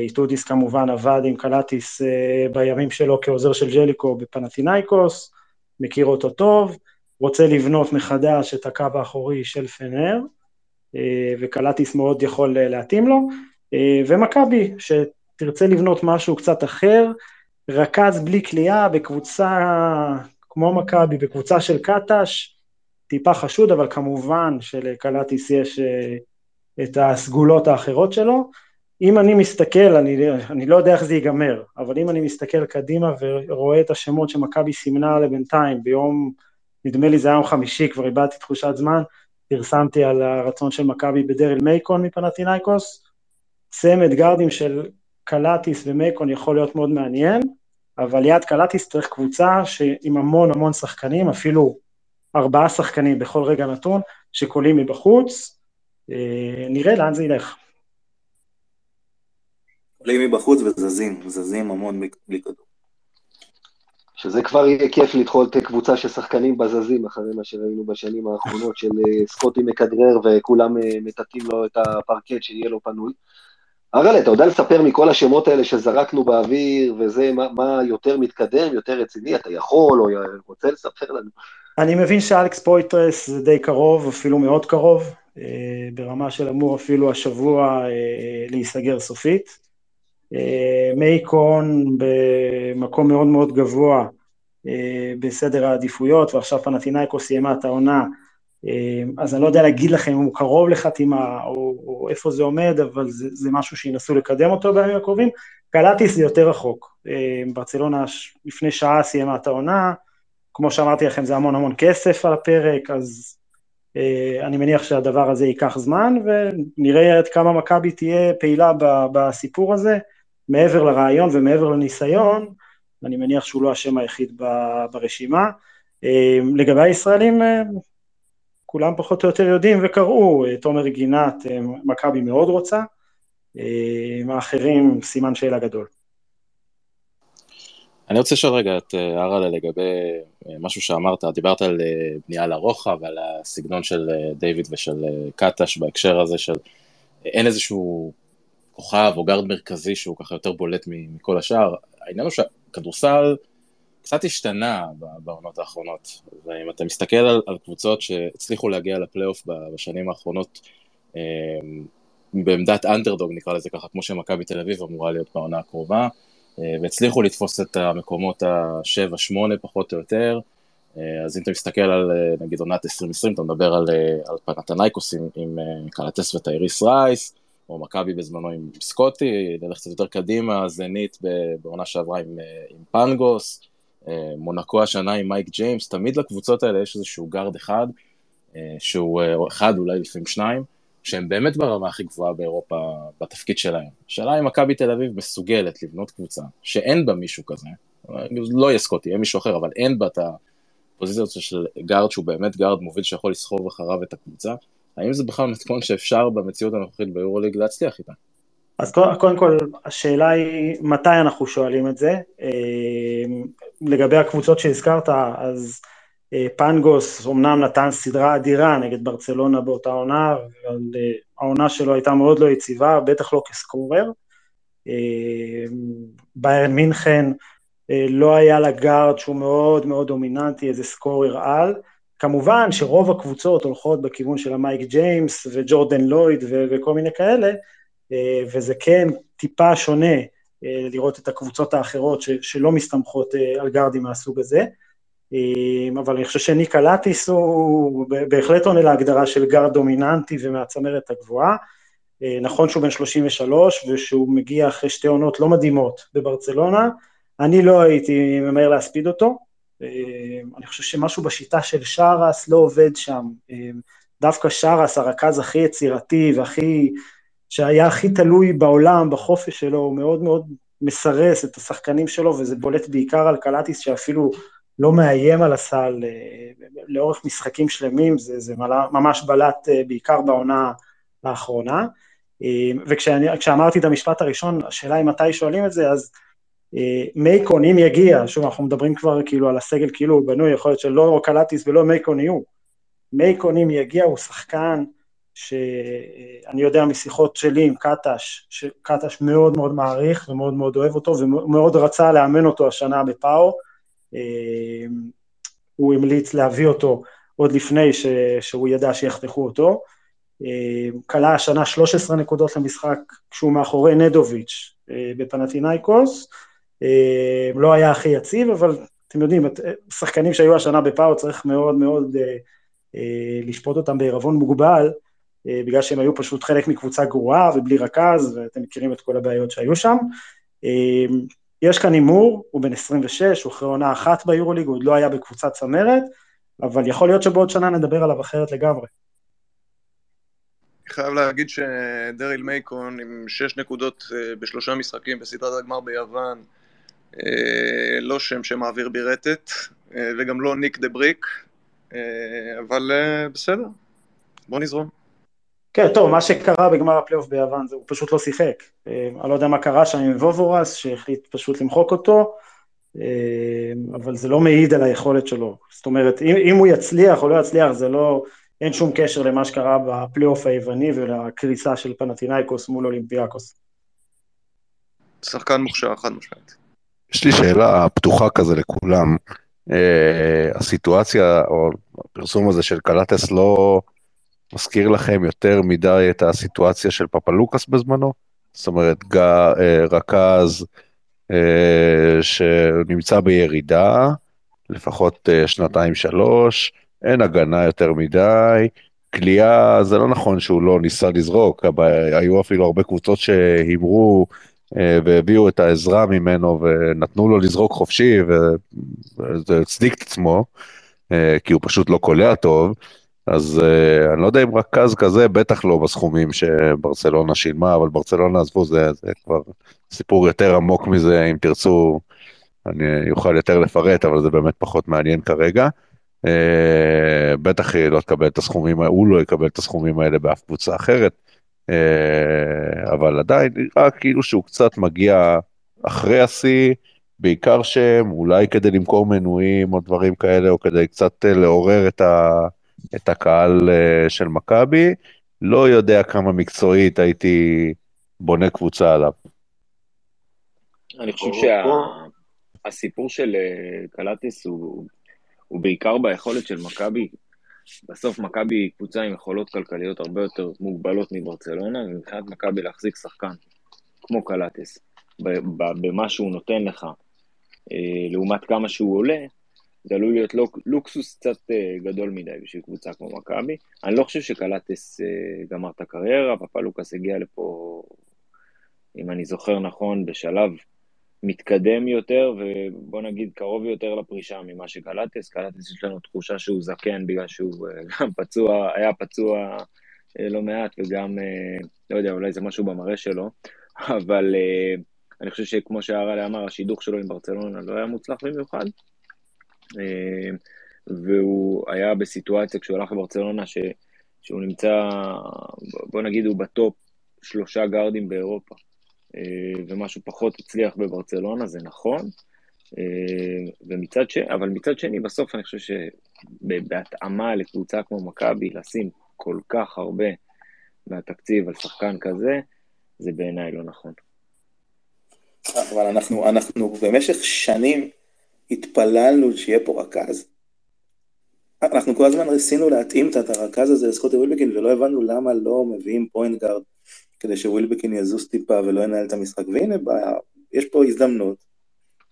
איטודיס כמובן עבד עם קלאתיס אה, בימים שלו כעוזר של ז'ליקו בפנאתינייקוס, מכיר אותו טוב, רוצה לבנות מחדש את הקו האחורי של פנר, וקלאתיס מאוד יכול להתאים לו, ומכבי, שתרצה לבנות משהו קצת אחר, רכז בלי כליאה בקבוצה כמו מכבי, בקבוצה של קטש, טיפה חשוד, אבל כמובן שלקלטיס יש אה, את הסגולות האחרות שלו. אם אני מסתכל, אני, אני לא יודע איך זה ייגמר, אבל אם אני מסתכל קדימה ורואה את השמות שמכבי סימנה לבינתיים ביום, נדמה לי זה היה יום חמישי, כבר איבדתי תחושת זמן, פרסמתי על הרצון של מכבי בדרל מייקון מפנטינאיקוס, צמד גארדים של קלטיס ומייקון יכול להיות מאוד מעניין, אבל ליד קלטיס צריך קבוצה עם המון המון שחקנים, אפילו ארבעה שחקנים בכל רגע נתון, שקולים מבחוץ, אה, נראה לאן זה ילך. קולים מבחוץ וזזים, זזים המון בלי כדור. שזה כבר יהיה כיף לדחול את קבוצה של שחקנים בזזים, אחרי מה שראינו בשנים האחרונות של אה, סקוטי מכדרר וכולם אה, מטאטאים לו את הפרקט שיהיה לו פנוי. אראלה, אתה יודע לספר מכל השמות האלה שזרקנו באוויר וזה, מה, מה יותר מתקדם, יותר רציני, אתה יכול או רוצה לספר לנו? אני מבין שאלכס פויטרס זה די קרוב, אפילו מאוד קרוב, אה, ברמה של אמור אפילו השבוע להיסגר סופית. אה, מייקון במקום מאוד מאוד גבוה בסדר העדיפויות, ועכשיו פנטינאיקו סיימה את העונה, אז אני לא יודע להגיד לכם אם הוא קרוב לחתימה או, או איפה זה עומד, אבל זה, זה משהו שינסו לקדם אותו בימים הקרובים. קלטיס זה יותר רחוק. ברצלונה לפני שעה סיימה את העונה, כמו שאמרתי לכם, זה המון המון כסף על הפרק, אז אה, אני מניח שהדבר הזה ייקח זמן, ונראה עד כמה מכבי תהיה פעילה בסיפור הזה, מעבר לרעיון ומעבר לניסיון, אני מניח שהוא לא השם היחיד ברשימה. אה, לגבי הישראלים, אה, כולם פחות או יותר יודעים וקראו, אה, תומר גינת, אה, מכבי מאוד רוצה, אה, האחרים סימן שאלה גדול. אני רוצה לשאול רגע את אראלה לגבי משהו שאמרת, דיברת על בנייה לרוחב, על הסגנון של דיוויד ושל קטש בהקשר הזה של אין איזשהו כוכב או גארד מרכזי שהוא ככה יותר בולט מכל השאר. העניין הוא שהכדורסל קצת השתנה בעונות האחרונות, ואם אתה מסתכל על, על קבוצות שהצליחו להגיע לפלייאוף בשנים האחרונות, אמ, בעמדת אנדרדוג נקרא לזה ככה, כמו שמכבי תל אביב אמורה להיות בעונה הקרובה, אה, והצליחו לתפוס את המקומות ה-7-8 פחות או יותר, אה, אז אם אתה מסתכל על אה, נגיד עונת 2020, אתה מדבר על, על פנאתינייקוס עם, עם קלאתיס וטייריס רייס, או מכבי בזמנו עם סקוטי, נלך קצת יותר קדימה, זנית בעונה שעברה עם, עם פאנגוס, מונקו השנה עם מייק ג'יימס, תמיד לקבוצות האלה יש איזשהו גארד אחד, שהוא אחד אולי לפעמים שניים, שהם באמת ברמה הכי גבוהה באירופה בתפקיד שלהם. השאלה אם מכבי תל אביב מסוגלת לבנות קבוצה שאין בה מישהו כזה, לא יהיה סקוטי, יהיה מישהו אחר, אבל אין בה את הפוזיציה של גארד שהוא באמת גארד מוביל שיכול לסחוב אחריו את הקבוצה, האם זה בכלל מתכון שאפשר במציאות הנוכחית ביורוליג להצליח איתה? אז קודם כל, השאלה היא מתי אנחנו שואלים את זה. אה, לגבי הקבוצות שהזכרת, אז אה, פנגוס אמנם נתן סדרה אדירה נגד ברצלונה באותה עונה, אבל אה, העונה שלו הייתה מאוד לא יציבה, בטח לא כסקורר. ביירן מינכן לא היה לה גארד שהוא מאוד מאוד דומיננטי, איזה סקורר על. כמובן שרוב הקבוצות הולכות בכיוון של המייק ג'יימס וג'ורדן לויד ו- וכל מיני כאלה, וזה כן טיפה שונה לראות את הקבוצות האחרות ש- שלא מסתמכות על גארדים מהסוג הזה. אבל אני חושב שניקה לטיס הוא בהחלט עונה להגדרה של גארד דומיננטי ומהצמרת הגבוהה. אה, נכון שהוא בן 33 ושהוא מגיע אחרי שתי עונות לא מדהימות בברצלונה, אני לא הייתי ממהר להספיד אותו. אה, אני חושב שמשהו בשיטה של שרס לא עובד שם. אה, דווקא שרס, הרכז הכי יצירתי והכי, שהיה הכי תלוי בעולם, בחופש שלו, הוא מאוד מאוד מסרס את השחקנים שלו, וזה בולט בעיקר על קלטיס שאפילו לא מאיים על הסל אה, לאורך משחקים שלמים, זה, זה ממש בלט בעיקר בעונה האחרונה. וכשאמרתי את המשפט הראשון, השאלה היא מתי שואלים את זה, אז מייקון, אם יגיע, שוב, אנחנו מדברים כבר כאילו על הסגל כאילו הוא בנוי, יכול להיות שלא קלטיס ולא מייקון יהיו. מייקון, אם יגיע, הוא שחקן שאני יודע משיחות שלי עם קטש, שקטש מאוד מאוד מעריך ומאוד מאוד אוהב אותו, ומאוד רצה לאמן אותו השנה בפאו. הוא המליץ להביא אותו עוד לפני ש, שהוא ידע שיחתכו אותו. כלה השנה 13 נקודות למשחק כשהוא מאחורי נדוביץ' אה, בפנטינאיקוס. אמ, לא היה הכי יציב, אבל אתם יודעים, שחקנים שהיו השנה בפאו צריך מאוד מאוד אה, אה, לשפוט אותם בעירבון מוגבל, בגלל שהם היו פשוט חלק מקבוצה גרועה ובלי רכז, ואתם מכירים את כל הבעיות שהיו שם. יש כאן הימור, הוא בן 26, הוא אחרי עונה אחת ביורוליג, הוא עוד לא היה בקבוצת צמרת, אבל יכול להיות שבעוד שנה נדבר עליו אחרת לגמרי. אני חייב להגיד שדריל מייקון עם שש נקודות אה, בשלושה משחקים בסדרת הגמר ביוון, אה, לא שם שמעביר בי רטט, אה, וגם לא ניק דה בריק, אבל בסדר, בוא נזרום. כן, טוב, מה שקרה בגמר הפלייאוף ביוון זה הוא פשוט לא שיחק. אה, אני לא יודע מה קרה שם עם וובוראס, שהחליט פשוט למחוק אותו, אה, אבל זה לא מעיד על היכולת שלו. זאת אומרת, אם, אם הוא יצליח או לא יצליח, זה לא, אין שום קשר למה שקרה בפלייאוף היווני ולקריסה של פנאתינייקוס מול אולימפיאקוס. שחקן מוכשר, חד משמעית. יש לי שאלה פתוחה כזה לכולם. Uh, הסיטואציה או הפרסום הזה של קלאתיס לא... מזכיר לכם יותר מדי את הסיטואציה של פאפאלוקאס בזמנו? זאת אומרת, אה, רכז אה, שנמצא בירידה, לפחות אה, שנתיים-שלוש, אין הגנה יותר מדי, כליאה, זה לא נכון שהוא לא ניסה לזרוק, היו אפילו הרבה קבוצות שהימרו והביאו את העזרה ממנו ונתנו לו לזרוק חופשי וזה הצדיק את עצמו, כי הוא פשוט לא קולע טוב. אז uh, אני לא יודע אם רכז כזה, בטח לא בסכומים שברצלונה שילמה, אבל ברצלונה, עזבו, זה, זה כבר סיפור יותר עמוק מזה, אם תרצו, אני אוכל יותר לפרט, אבל זה באמת פחות מעניין כרגע. בטח היא לא תקבל את הסכומים, הוא לא יקבל את הסכומים האלה באף קבוצה אחרת, אבל עדיין נראה כאילו שהוא קצת מגיע אחרי השיא, בעיקר שהם, אולי כדי למכור מנויים או דברים כאלה, או כדי קצת לעורר את ה... את הקהל אה, של מכבי, לא יודע כמה מקצועית הייתי בונה קבוצה עליו. אני חושב שהסיפור של אה, קלטיס הוא, הוא בעיקר ביכולת של מכבי. בסוף מכבי היא קבוצה עם יכולות כלכליות הרבה יותר מוגבלות מברצלונה, ומבחינת מכבי להחזיק שחקן כמו ב- במה שהוא נותן לך, אה, לעומת כמה שהוא עולה, זה עלול להיות לוק, לוקסוס קצת אה, גדול מדי בשביל קבוצה כמו מכבי. אני לא חושב שקלטיס אה, גמר את הקריירה, פפלוקס הגיע לפה, אם אני זוכר נכון, בשלב מתקדם יותר, ובוא נגיד קרוב יותר לפרישה ממה שקלטיס. קלטיס יש לנו תחושה שהוא זקן בגלל שהוא אה, גם פצוע, היה פצוע אה, לא מעט, וגם, אה, לא יודע, אולי זה משהו במראה שלו, אבל אני חושב שכמו שהרלה אמר, השידוך שלו עם ברצלונה לא היה מוצלח במיוחד. והוא היה בסיטואציה כשהוא הלך לברצלונה ש, שהוא נמצא, בוא נגיד הוא בטופ שלושה גארדים באירופה, ומשהו פחות הצליח בברצלונה, זה נכון, אה, ומצד ש... אבל מצד שני, בסוף אני חושב שבהתאמה לקבוצה כמו מכבי, לשים כל כך הרבה מהתקציב על שחקן כזה, זה בעיניי לא נכון. אבל אנחנו, אנחנו במשך שנים התפללנו שיהיה פה רכז. אנחנו כל הזמן ניסינו להתאים את הרכז הזה לסקוטי ווילבקין ולא הבנו למה לא מביאים פוינט גארד כדי שווילבקין יזוז טיפה ולא ינהל את המשחק. והנה, בא, יש פה הזדמנות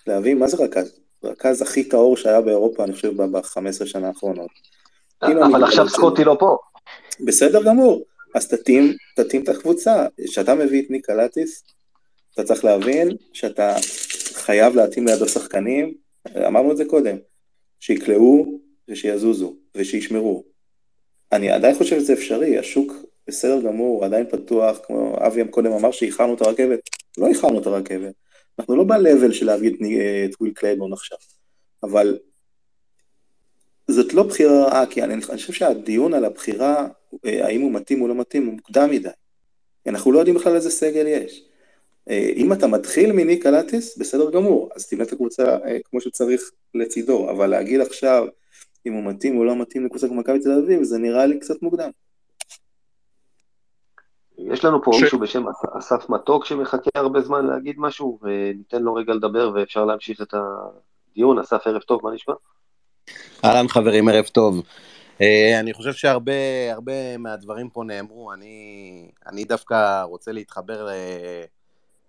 להבין מה זה רכז. רכז הכי טהור שהיה באירופה, אני חושב, ב-15 שנה האחרונות. כאילו, אני אבל עכשיו סקוטי לא פה. בסדר גמור, אז תתאים, תתאים את הקבוצה. כשאתה מביא את ניק קלאתיס, אתה צריך להבין שאתה חייב להתאים לידו שחקנים, אמרנו את זה קודם, שיקלעו ושיזוזו ושישמרו. אני עדיין חושב שזה אפשרי, השוק בסדר גמור, עדיין פתוח, כמו אבי קודם אמר שאיחרנו את הרכבת, לא איחרנו את הרכבת. אנחנו לא ב-level של להביא ני- את וויל קלייבורן עכשיו, אבל זאת לא בחירה רעה, כי אני, אני חושב שהדיון על הבחירה, אה, האם הוא מתאים או לא מתאים, הוא מוקדם מדי. אנחנו לא יודעים בכלל איזה סגל יש. אה, אם אתה מתחיל מניק קלטיס, בסדר גמור, אז תבנה את הקבוצה אה, כמו שצריך לצידו, אבל להגיד עכשיו אם הוא מתאים או לא מתאים לקבוצה כמו מכבי תל אביב, זה נראה לי קצת מוקדם. יש לנו פה ש- מישהו בשם אס- אסף מתוק שמחכה הרבה זמן להגיד משהו, וניתן לו רגע לדבר ואפשר להמשיך את הדיון. אסף, ערב טוב, מה נשמע? אהלן חברים, ערב טוב. אה, אני חושב שהרבה הרבה מהדברים פה נאמרו, אני, אני דווקא רוצה להתחבר ל,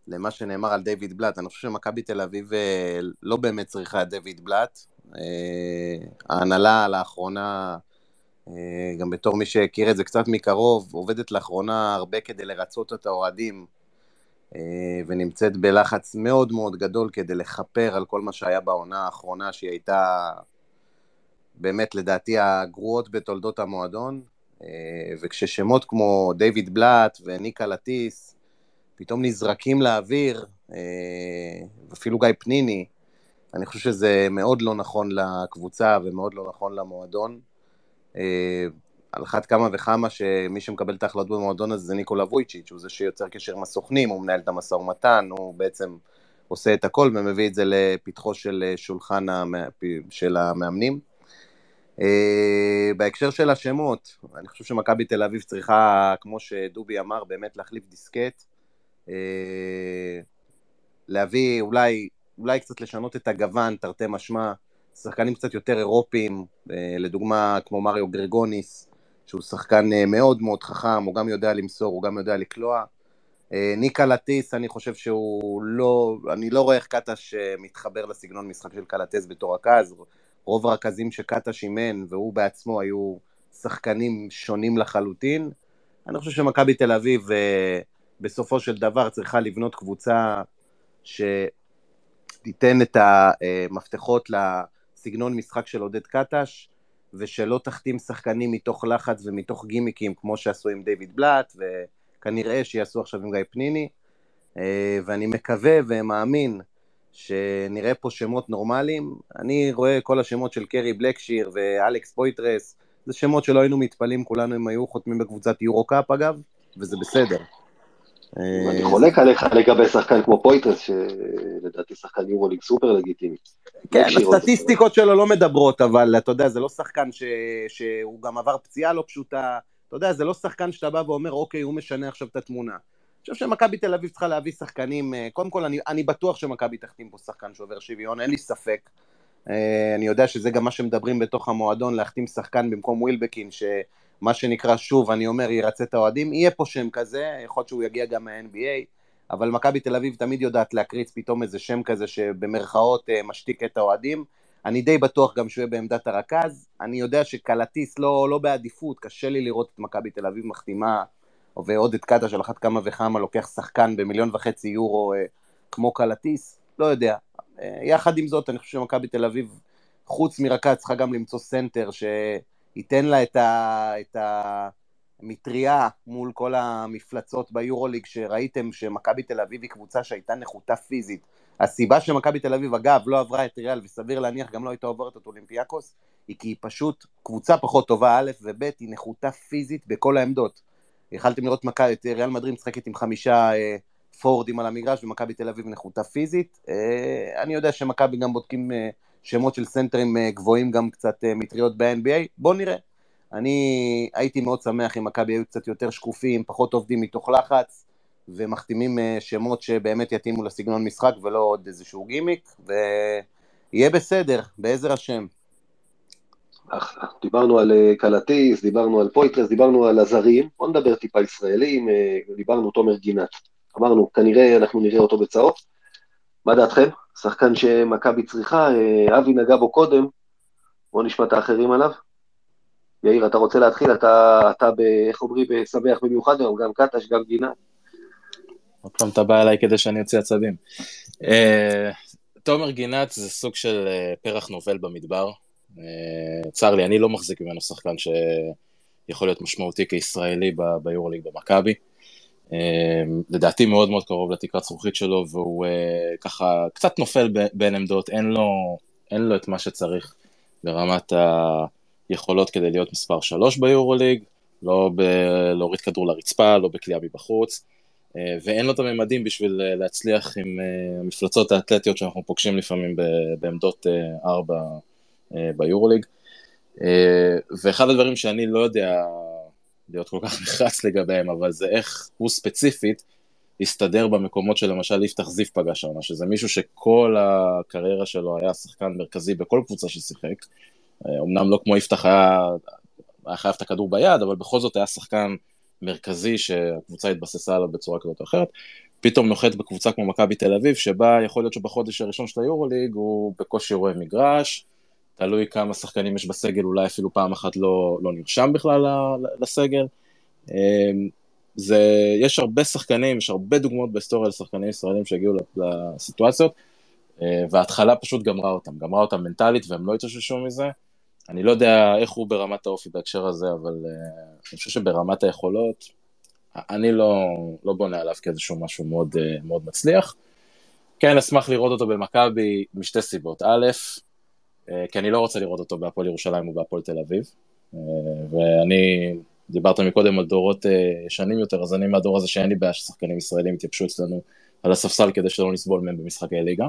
למה שנאמר על דיוויד בלאט. אני חושב שמכבי תל אביב אה, לא באמת צריכה את דיוויד בלאט. אה, ההנהלה לאחרונה, גם בתור מי שהכיר את זה קצת מקרוב, עובדת לאחרונה הרבה כדי לרצות את האוהדים, אה, ונמצאת בלחץ מאוד מאוד גדול כדי לכפר על כל מה שהיה בעונה האחרונה, שהיא הייתה באמת לדעתי הגרועות בתולדות המועדון, אה, וכששמות כמו דיוויד בלאט וניקה לטיס פתאום נזרקים לאוויר, אה, ואפילו גיא פניני, אני חושב שזה מאוד לא נכון לקבוצה ומאוד לא נכון למועדון. אה, על אחת כמה וכמה שמי שמקבל את ההחלטות במועדון הזה זה ניקולה וויצ'יץ', הוא זה שיוצר קשר עם הסוכנים, הוא מנהל את המשא ומתן, הוא בעצם עושה את הכל ומביא את זה לפתחו של אה, שולחן המא... של המאמנים. Uh, בהקשר של השמות, אני חושב שמכבי תל אביב צריכה, כמו שדובי אמר, באמת להחליף דיסקט, להביא, אולי, אולי קצת לשנות את הגוון, תרתי משמע, שחקנים קצת יותר אירופיים, uh, לדוגמה כמו מריו גרגוניס, שהוא שחקן uh, מאוד מאוד חכם, הוא גם יודע למסור, הוא גם יודע לקלוע. Uh, ניקה לטיס, אני חושב שהוא לא, אני לא רואה איך קטש מתחבר לסגנון משחק של קלטס בתור רכז, רוב הרכזים שקטש אימן והוא בעצמו היו שחקנים שונים לחלוטין. אני חושב שמכבי תל אביב אה, בסופו של דבר צריכה לבנות קבוצה שתיתן את המפתחות לסגנון משחק של עודד קטש, ושלא תחתים שחקנים מתוך לחץ ומתוך גימיקים כמו שעשו עם דיוויד בלאט, וכנראה שיעשו עכשיו עם גיא פניני. אה, ואני מקווה ומאמין שנראה פה שמות נורמליים. אני רואה כל השמות של קרי בלקשיר ואלכס פויתרס, זה שמות שלא היינו מתפלאים כולנו אם היו חותמים בקבוצת יורו קאפ אגב, וזה בסדר. אני חולק עליך לגבי שחקן כמו פויתרס, שלדעתי שחקן יורוליג סופר לגיטימי. כן, עוד- הסטטיסטיקות שלו לא מדברות, אבל אתה יודע, זה לא שחקן ש... שהוא גם עבר פציעה לא פשוטה, אתה יודע, זה לא שחקן שאתה בא ואומר, אוקיי, הוא משנה עכשיו את התמונה. אני חושב שמכבי תל אביב צריכה להביא שחקנים, אה, קודם כל, אני, אני בטוח שמכבי תחתים פה שחקן שובר שוויון, אין לי ספק. אה, אני יודע שזה גם מה שמדברים בתוך המועדון, להחתים שחקן במקום ווילבקין, שמה שנקרא, שוב, אני אומר, ירצה את האוהדים, יהיה פה שם כזה, יכול להיות שהוא יגיע גם מה-NBA, אבל מכבי תל אביב תמיד יודעת להקריץ פתאום איזה שם כזה שבמרכאות אה, משתיק את האוהדים. אני די בטוח גם שהוא יהיה בעמדת הרכז. אני יודע שקלטיס לא, לא בעדיפות, קשה לי לראות את מכבי תל אביב מחתימה, ועוד את קאטה של אחת כמה וכמה לוקח שחקן במיליון וחצי יורו אה, כמו קלטיס, לא יודע. אה, יחד עם זאת, אני חושב שמכבי תל אביב, חוץ מרכז, צריכה גם למצוא סנטר שייתן לה את ה... את ה מטריה מול כל המפלצות ביורוליג שראיתם שמכבי תל אביב היא קבוצה שהייתה נחותה פיזית. הסיבה שמכבי תל אביב, אגב, לא עברה את ריאל, וסביר להניח גם לא הייתה עוברת את אולימפיאקוס, היא כי היא פשוט קבוצה פחות טובה, א' וב', היא נחותה פיזית בכל העמדות. יכלתם לראות מכ... את ריאל מדרים משחקת עם חמישה אה, פורדים על המגרש, ומכבי תל אביב נחותה פיזית. אה, אני יודע שמכבי גם בודקים אה, שמות של סנטרים אה, גבוהים, גם קצת אה, מטריות ב-NBA, בואו נראה. אני הייתי מאוד שמח אם מכבי היו קצת יותר שקופים, פחות עובדים מתוך לחץ, ומחתימים אה, שמות שבאמת יתאימו לסגנון משחק ולא עוד איזשהו גימיק, ויהיה בסדר, בעזר השם. דיברנו על קלטיס, דיברנו על פויטרס, דיברנו על הזרים, בוא נדבר טיפה ישראלים, דיברנו תומר גינת. אמרנו, כנראה אנחנו נראה אותו בצהוב. מה דעתכם? שחקן שמכבי צריכה, אבי נגע בו קודם, בואו נשמע את האחרים עליו. יאיר, אתה רוצה להתחיל? אתה, אתה ב, איך אומרים, בשמח במיוחד היום, גם קטש, גם גינה. עוד פעם אתה בא אליי כדי שאני אוציא עצבים. אה, תומר גינת זה סוג של אה, פרח נובל במדבר. אה, צר לי, אני לא מחזיק ממנו שחקן שיכול להיות משמעותי כישראלי ביורוליג במכבי. לדעתי מאוד מאוד קרוב לתקרת זכוכית שלו, והוא ככה קצת נופל בין עמדות, אין לו, אין לו את מה שצריך ברמת היכולות כדי להיות מספר 3 ביורוליג, לא בלהוריד כדור לרצפה, לא בקליעה מבחוץ. אה, ואין לו את הממדים בשביל אה, להצליח עם אה, המפלצות האתלטיות שאנחנו פוגשים לפעמים בעמדות ארבע ביורוליג. ואחד הדברים שאני לא יודע להיות כל כך נחרץ לגביהם, אבל זה איך הוא ספציפית הסתדר במקומות שלמשל יפתח זיו פגש העונה, שזה מישהו שכל הקריירה שלו היה שחקן מרכזי בכל קבוצה ששיחק. אמנם לא כמו יפתח היה, היה חייב את הכדור ביד, אבל בכל זאת היה שחקן מרכזי שהקבוצה התבססה עליו בצורה כזאת או אחרת, פתאום נוחת בקבוצה כמו מכבי תל אביב, שבה יכול להיות שבחודש הראשון של היורוליג הוא בקושי רואה מגרש, תלוי כמה שחקנים יש בסגל, אולי אפילו פעם אחת לא, לא נרשם בכלל לסגל. אמ, זה, יש הרבה שחקנים, יש הרבה דוגמאות בהיסטוריה לשחקנים ישראלים שהגיעו לסיטואציות, אה, וההתחלה פשוט גמרה אותם, גמרה אותם מנטלית והם לא התאוששו מזה. אני לא יודע איך הוא ברמת האופי בהקשר הזה, אבל uh, אני חושב שברמת היכולות, אני לא, לא בונה עליו כאיזשהו משהו מאוד, uh, מאוד מצליח. כן, אשמח לראות אותו במכבי משתי סיבות. א', כי אני לא רוצה לראות אותו בהפועל ירושלים או בהפועל תל אביב, uh, ואני, דיברת מקודם על דורות ישנים uh, יותר, אז אני מהדור הזה שאין לי בעיה ששחקנים ישראלים יתייבשו אצלנו על הספסל כדי שלא נסבול מהם במשחקי ליגה.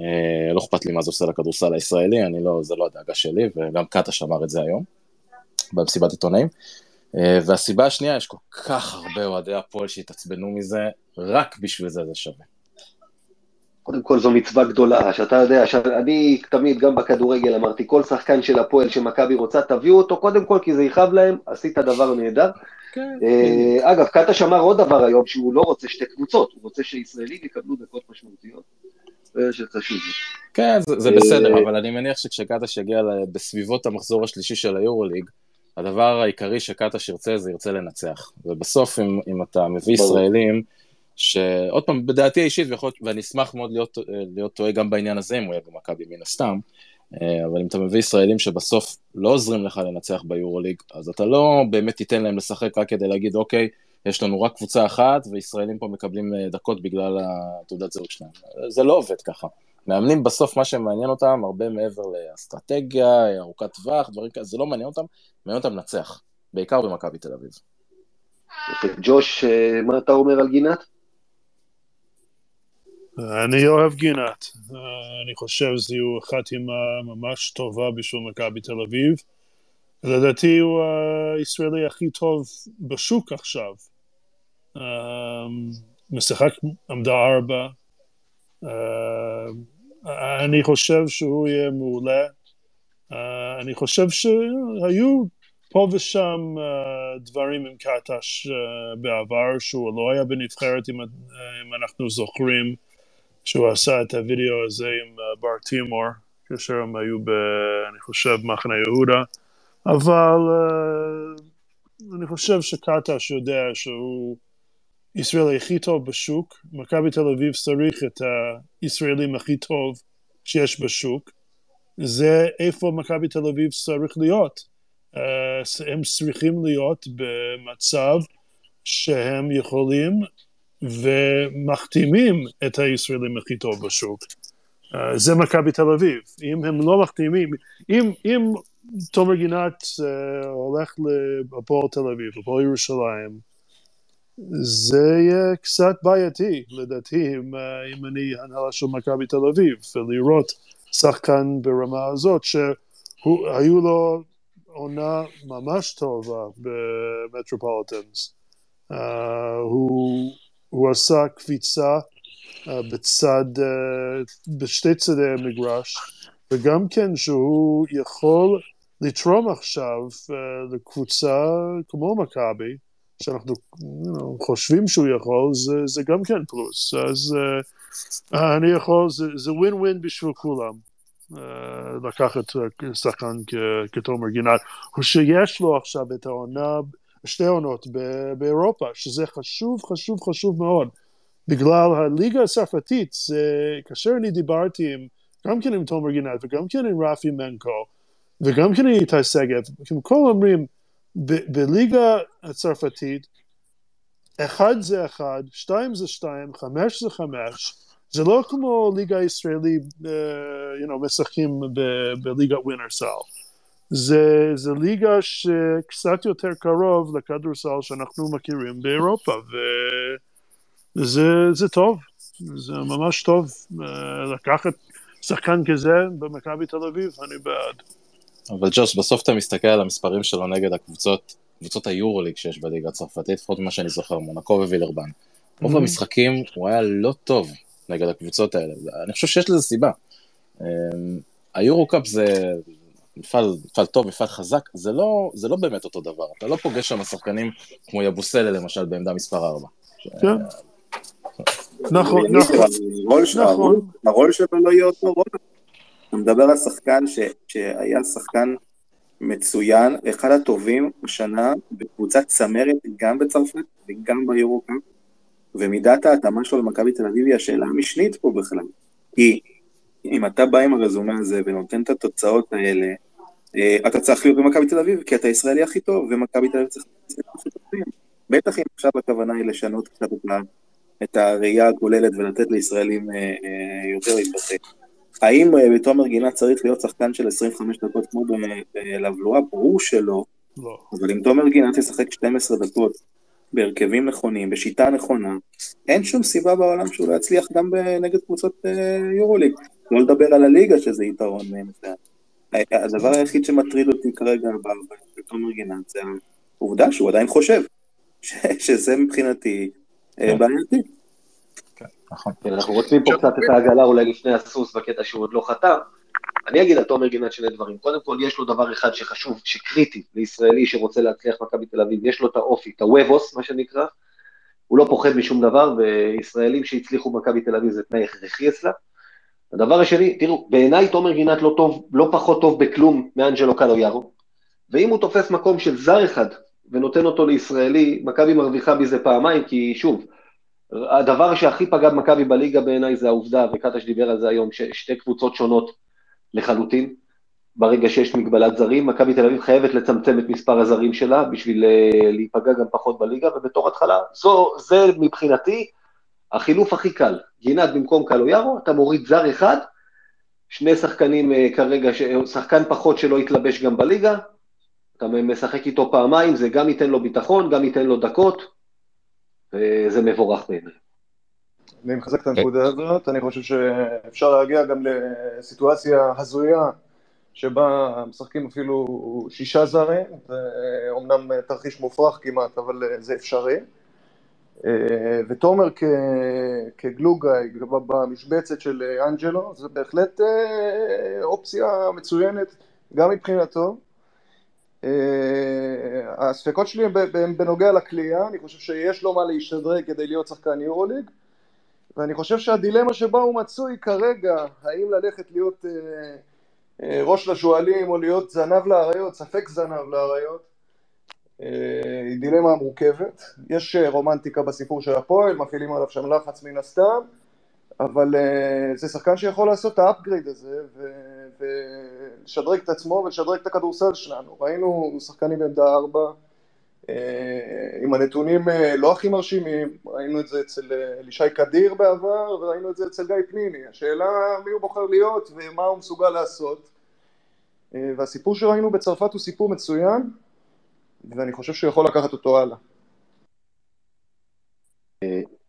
אה, לא אכפת לי מה זה עושה לכדורסל הישראלי, אני לא, זה לא הדאגה שלי, וגם קטש אמר את זה היום, במסיבת עיתונאים. אה, והסיבה השנייה, יש כל כך הרבה אוהדי הפועל שהתעצבנו מזה, רק בשביל זה זה שווה. קודם כל זו מצווה גדולה, שאתה יודע, שאני תמיד, גם בכדורגל אמרתי, כל שחקן של הפועל שמכבי רוצה, תביאו אותו קודם כל, כי זה יכאב להם, עשית דבר נהדר. כן. אה, אגב, קטש אמר עוד דבר היום, שהוא לא רוצה שתי קבוצות, הוא רוצה שישראלים יקבלו דקות משמעותיות. שחשוב. כן, זה, זה בסדר, אבל אני מניח שכשקטש יגיע בסביבות המחזור השלישי של היורוליג, הדבר העיקרי שקטש ירצה זה ירצה לנצח. ובסוף, אם, אם אתה מביא. ישראלים, שעוד פעם, בדעתי האישית, ואני אשמח מאוד להיות, להיות טועה גם בעניין הזה, אם הוא יהיה במכבי מן הסתם, אבל אם אתה מביא ישראלים שבסוף לא עוזרים לך לנצח ביורוליג, אז אתה לא באמת תיתן להם לשחק רק כדי להגיד, אוקיי, יש לנו רק קבוצה אחת, וישראלים פה מקבלים אה, דקות בגלל התעודת זהות שלהם. זה לא עובד ככה. מאמנים בסוף, מה שמעניין אותם, הרבה מעבר לאסטרטגיה, ארוכת טווח, דברים כאלה, זה לא מעניין אותם, מעניין אותם לנצח, בעיקר במכבי תל אביב. ג'וש, אה, מה אתה אומר על גינת? אני אוהב גינת. אה, אני חושב שזו חתימה ממש טובה בשביל מכבי תל אביב. לדעתי הוא הישראלי הכי טוב בשוק עכשיו. אה, משחק עמדה ארבע. אה, אני חושב שהוא יהיה מעולה. אה, אני חושב שהיו פה ושם דברים עם קטש בעבר, שהוא לא היה בנבחרת, אם, אם אנחנו זוכרים, שהוא עשה את הוידאו הזה עם בר טימור, כאשר הם היו, ב, אני חושב, מחנה יהודה. אבל uh, אני חושב שקטש יודע שהוא ישראלי הכי טוב בשוק, מכבי תל אביב צריך את הישראלים הכי טוב שיש בשוק, זה איפה מכבי תל אביב צריך להיות. Uh, הם צריכים להיות במצב שהם יכולים ומחתימים את הישראלים הכי טוב בשוק. Uh, זה מכבי תל אביב. אם הם לא מחתימים, אם, אם תומר גינת uh, הולך להפועל תל אביב, הפועל ירושלים, זה יהיה קצת בעייתי לדעתי אם, uh, אם אני הנהלה של מכבי תל אביב, ולראות שחקן ברמה הזאת שהיו לו עונה ממש טובה במטרופוליטנס. Uh, הוא, הוא עשה קפיצה uh, בצד, uh, בשתי צדי המגרש, וגם כן שהוא יכול לתרום עכשיו uh, לקבוצה כמו מכבי, שאנחנו you know, חושבים שהוא יכול, זה, זה גם כן פלוס. אז uh, אני יכול, זה, ווין ווין בשביל כולם. לקחת שחקן כתומר גינת, הוא שיש לו עכשיו את העונה, שתי עונות באירופה, שזה חשוב, חשוב, חשוב מאוד. בגלל הליגה הצרפתית, זה, כאשר אני דיברתי עם, גם כן עם תומר גינת וגם כן עם רפי מנקו, וגם כן איתי שגב, הם כל אומרים, בליגה הצרפתית, אחד זה אחד, שתיים זה שתיים, חמש זה חמש, זה לא כמו ליגה הישראלית, uh, you know, משחקים בליגת ווינרסל. זה, זה ליגה שקצת יותר קרוב לכדורסל שאנחנו מכירים באירופה, וזה זה טוב, זה ממש טוב uh, לקחת שחקן כזה במכבי תל אביב, אני בעד. אבל ג'וש, בסוף אתה מסתכל על המספרים שלו נגד הקבוצות, קבוצות היורוליג שיש בליגה הצרפתית, לפחות ממה שאני זוכר, מונקו ווילרבן. רוב mm-hmm. המשחקים הוא היה לא טוב נגד הקבוצות האלה, אני חושב שיש לזה סיבה. אמ, היורו קאפ זה מפעל, מפעל טוב, מפעל חזק, זה לא, זה לא באמת אותו דבר, אתה לא פוגש שם שחקנים כמו יבוסלה למשל בעמדה מספר 4. כן. נכון, נכון, נכון. הרול שלו לא יהיה אותו רול. אתה מדבר על שחקן שהיה שחקן מצוין, אחד הטובים השנה בקבוצת צמרת גם בצרפת וגם ביורוקאפ, ומידת ההתאמה שלו למכבי תל אביב היא השאלה המשנית פה בכלל. כי אם אתה בא עם הרזומה הזה ונותן את התוצאות האלה, אתה צריך להיות במכבי תל אביב, כי אתה הישראלי הכי טוב, ומכבי תל אביב צריך להיות הכי טובים. בטח אם עכשיו הכוונה היא לשנות קצת את הראייה הכוללת ולתת לישראלים אה, אה, יותר להתבטא. האם אה, תומר גינת צריך להיות שחקן של 25 דקות כמו בלבלואה? ברור שלא. לא. אבל אם תומר גינת ישחק 12 דקות בהרכבים נכונים, בשיטה נכונה, אין שום סיבה בעולם שהוא לא יצליח גם נגד קבוצות אה, יורוליג. לא לדבר על הליגה שזה יתרון אה, מסוים. הדבר היחיד שמטריד אותי כרגע בתומר גינת זה העובדה שהוא עדיין חושב שזה מבחינתי כן. בעייתי. נכון. כן, אנחנו רוצים פה קצת את העגלה אולי לפני הסוס בקטע שהוא עוד לא חתם. אני אגיד על תומר גינת שני דברים. קודם כל, יש לו דבר אחד שחשוב, שקריטי לישראלי שרוצה להצליח מכבי תל אביב, יש לו את האופי, את הוובוס, מה שנקרא. הוא לא פוחד משום דבר, וישראלים שהצליחו במכבי תל אביב זה תנאי הכרחי אצלה. הדבר השני, תראו, בעיניי תומר גינת לא טוב, לא פחות טוב בכלום מאנג'לו קלו יארו, ואם הוא תופס מקום של זר אחד ונותן אותו לישראלי, מכבי מרוויחה מזה פעמיים, כי שוב, הדבר שהכי פגע במכבי בליגה בעיניי זה העובדה, וקטש דיבר על זה היום, ששתי קבוצות שונות לחלוטין. ברגע שיש מגבלת זרים, מכבי תל אביב חייבת לצמצם את מספר הזרים שלה בשביל אה, להיפגע גם פחות בליגה, ובתור התחלה, זו, זה מבחינתי החילוף הכי קל. גינת במקום קלו יארו, אתה מוריד זר אחד, שני שחקנים אה, כרגע, שחקן פחות שלא יתלבש גם בליגה, אתה משחק איתו פעמיים, זה גם ייתן לו ביטחון, גם ייתן לו דקות, וזה מבורך בעיניי. אני מחזק את הנקודה הזאת, אני חושב שאפשר להגיע גם לסיטואציה הזויה שבה משחקים אפילו שישה זרים, זה אומנם תרחיש מופרך כמעט, אבל זה אפשרי. ותומר כגלוגאי במשבצת של אנג'לו, זה בהחלט אופציה מצוינת גם מבחינתו. הספקות שלי הם בנוגע לקליעה, אני חושב שיש לו מה להשתדרג כדי להיות שחקן יורוליג, ואני חושב שהדילמה שבה הוא מצוי כרגע, האם ללכת להיות ראש לשועלים או להיות זנב לאריות, ספק זנב לאריות, היא דילמה מורכבת. יש רומנטיקה בסיפור של הפועל, מפעילים עליו שם לחץ מן הסתם, אבל זה שחקן שיכול לעשות את האפגריד הזה ולשדרג את עצמו ולשדרג את הכדורסל שלנו. ראינו שחקנים בעמדה ארבע עם הנתונים לא הכי מרשימים, ראינו את זה אצל אלישי קדיר בעבר וראינו את זה אצל גיא פניני. השאלה מי הוא בוחר להיות ומה הוא מסוגל לעשות. והסיפור שראינו בצרפת הוא סיפור מצוין, ואני חושב שהוא יכול לקחת אותו הלאה.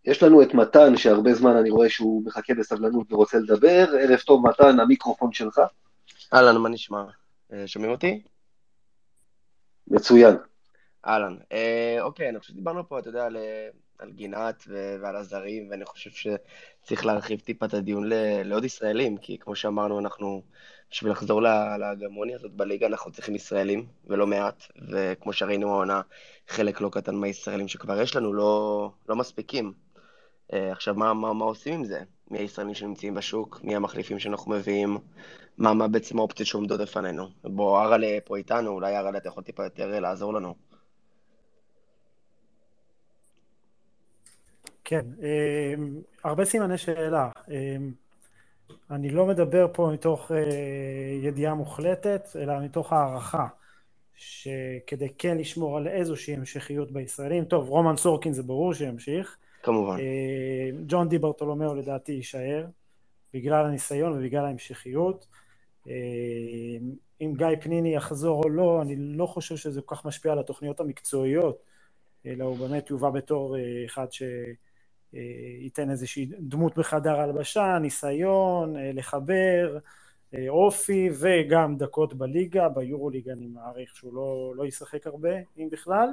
יש לנו את מתן, שהרבה זמן אני רואה שהוא מחכה בסבלנות ורוצה לדבר. ערב טוב מתן, המיקרופון שלך. אהלן, מה נשמע? שומעים אותי? מצוין. אהלן. אה, אוקיי, אני חושב שדיברנו פה, אתה יודע, על, על גינת ו- ועל הזרים, ואני חושב שצריך להרחיב טיפה את הדיון ל- לעוד ישראלים, כי כמו שאמרנו, אנחנו, בשביל לחזור להגמוניה הזאת בליגה, אנחנו צריכים ישראלים, ולא מעט, וכמו שראינו העונה, חלק לא קטן מהישראלים שכבר יש לנו לא, לא מספיקים. אה, עכשיו, מה, מה, מה עושים עם זה? מי הישראלים שנמצאים בשוק? מי המחליפים שאנחנו מביאים? מה, מה בעצם האופציות שעומדות לפנינו? בוא, אראלה פה איתנו, אולי אראלה אתה יכול טיפה יותר לעזור לנו. כן, הרבה סימני שאלה. אני לא מדבר פה מתוך ידיעה מוחלטת, אלא מתוך הערכה, שכדי כן לשמור על איזושהי המשכיות בישראלים, טוב, רומן סורקין זה ברור שימשיך. כמובן. ג'ון די ברטולומיאו לדעתי יישאר, בגלל הניסיון ובגלל ההמשכיות. אם גיא פניני יחזור או לא, אני לא חושב שזה כל כך משפיע על התוכניות המקצועיות, אלא הוא באמת יובא בתור אחד ש... ייתן איזושהי דמות בחדר הלבשה, ניסיון, לחבר, אופי וגם דקות בליגה, ביורוליג אני מעריך שהוא לא, לא ישחק הרבה, אם בכלל.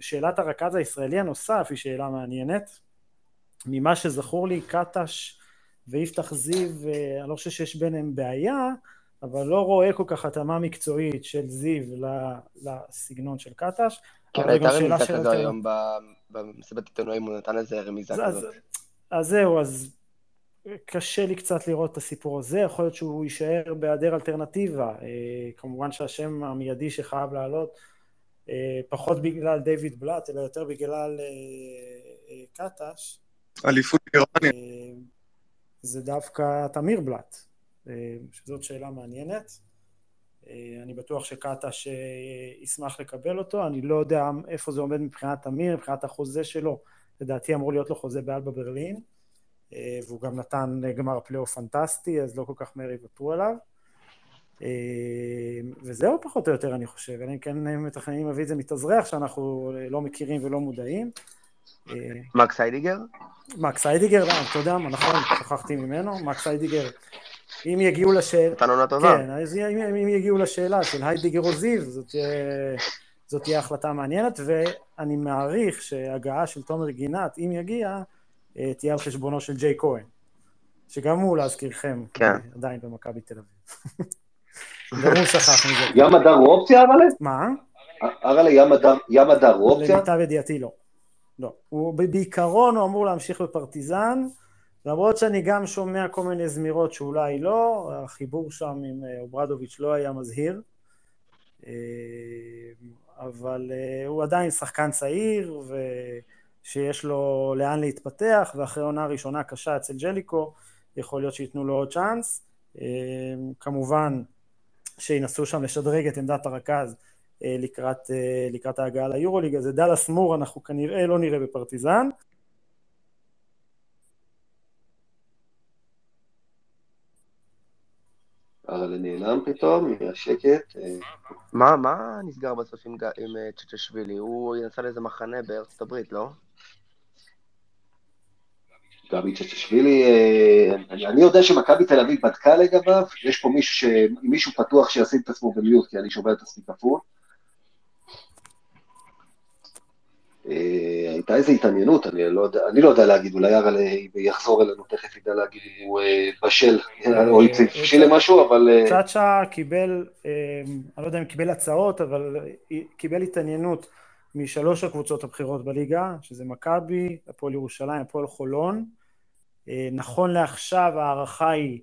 שאלת הרכז הישראלי הנוסף היא שאלה מעניינת. ממה שזכור לי, קטש ויפתח זיו, אני לא חושב שיש ביניהם בעיה, אבל לא רואה כל כך התאמה מקצועית של זיו לסגנון של קטש. כן, הייתה רמיזה כזו היום במסיבת עיתונאים, הוא נתן איזה רמיזה כזאת. אז זהו, אז קשה לי קצת לראות את הסיפור הזה, יכול להיות שהוא יישאר בהיעדר אלטרנטיבה. כמובן שהשם המיידי שחייב לעלות, פחות בגלל דיוויד בלאט, אלא יותר בגלל קטש. אליפות גרמניה. זה דווקא תמיר בלאט, שזאת שאלה מעניינת. אני בטוח שקטש ישמח לקבל אותו, אני לא יודע איפה זה עומד מבחינת תמיר, מבחינת החוזה שלו, לדעתי אמור להיות לו חוזה באלבה ברלין, והוא גם נתן גמר פלייאוף פנטסטי, אז לא כל כך מהר יוותרו עליו. וזהו פחות או יותר אני חושב, אלא אם כן מתכננים להביא איזה מתאזרח שאנחנו לא מכירים ולא מודעים. מקס היידיגר? מקס היידיגר, אתה יודע מה, נכון, שכחתי ממנו, מקס היידיגר אם יגיעו לשאלה... נתן עונה טובה. כן, אז אם, אם יגיעו לשאלה של היידיגר או זיו, זאת זאת תהיה החלטה מעניינת, ואני מעריך שהגעה של תומר גינת, אם יגיע, תהיה על חשבונו של ג'ייק כהן, שגם הוא, להזכירכם, כן. עדיין במכבי תל אביב. גם הוא שכח מזה. ים הדר הוא אופציה, אראלה? מה? אראלה, ים הדר הוא אופציה? למיטב ידיעתי לא. לא. הוא בעיקרון הוא אמור להמשיך בפרטיזן, למרות שאני גם שומע כל מיני זמירות שאולי לא, החיבור שם עם אוברדוביץ' לא היה מזהיר, אבל הוא עדיין שחקן צעיר ושיש לו לאן להתפתח, ואחרי עונה ראשונה קשה אצל ג'ליקו, יכול להיות שייתנו לו עוד צ'אנס. כמובן שינסו שם לשדרג את עמדת הרכז לקראת, לקראת ההגעה ליורוליג, אז את דאלאס מור אנחנו כנראה לא נראה בפרטיזן. אבל נעלם פתאום, נהיה שקט. מה, מה נסגר בסוף עם, עם צ'צ'שווילי? הוא יצא לאיזה מחנה בארצות הברית, לא? גבי צ'צ'שווילי, אה, אני, אני יודע שמכבי תל אביב בדקה לגביו, יש פה מישהו, ש... מישהו פתוח שישים את עצמו במיוט, כי אני שומע את עצמי כפול. אה, הייתה איזו התעניינות, אני לא אני לא יודע להגיד, אולי ארל יחזור אלינו, תכף ידע להגיד אם הוא אה, בשל או הבשיל למשהו, אבל... אה, צ'אצ'ה קיבל, אני לא יודע אם קיבל הצעות, אבל קיבל התעניינות משלוש הקבוצות הבכירות בליגה, שזה מכבי, הפועל ירושלים, הפועל חולון. נכון לעכשיו ההערכה היא,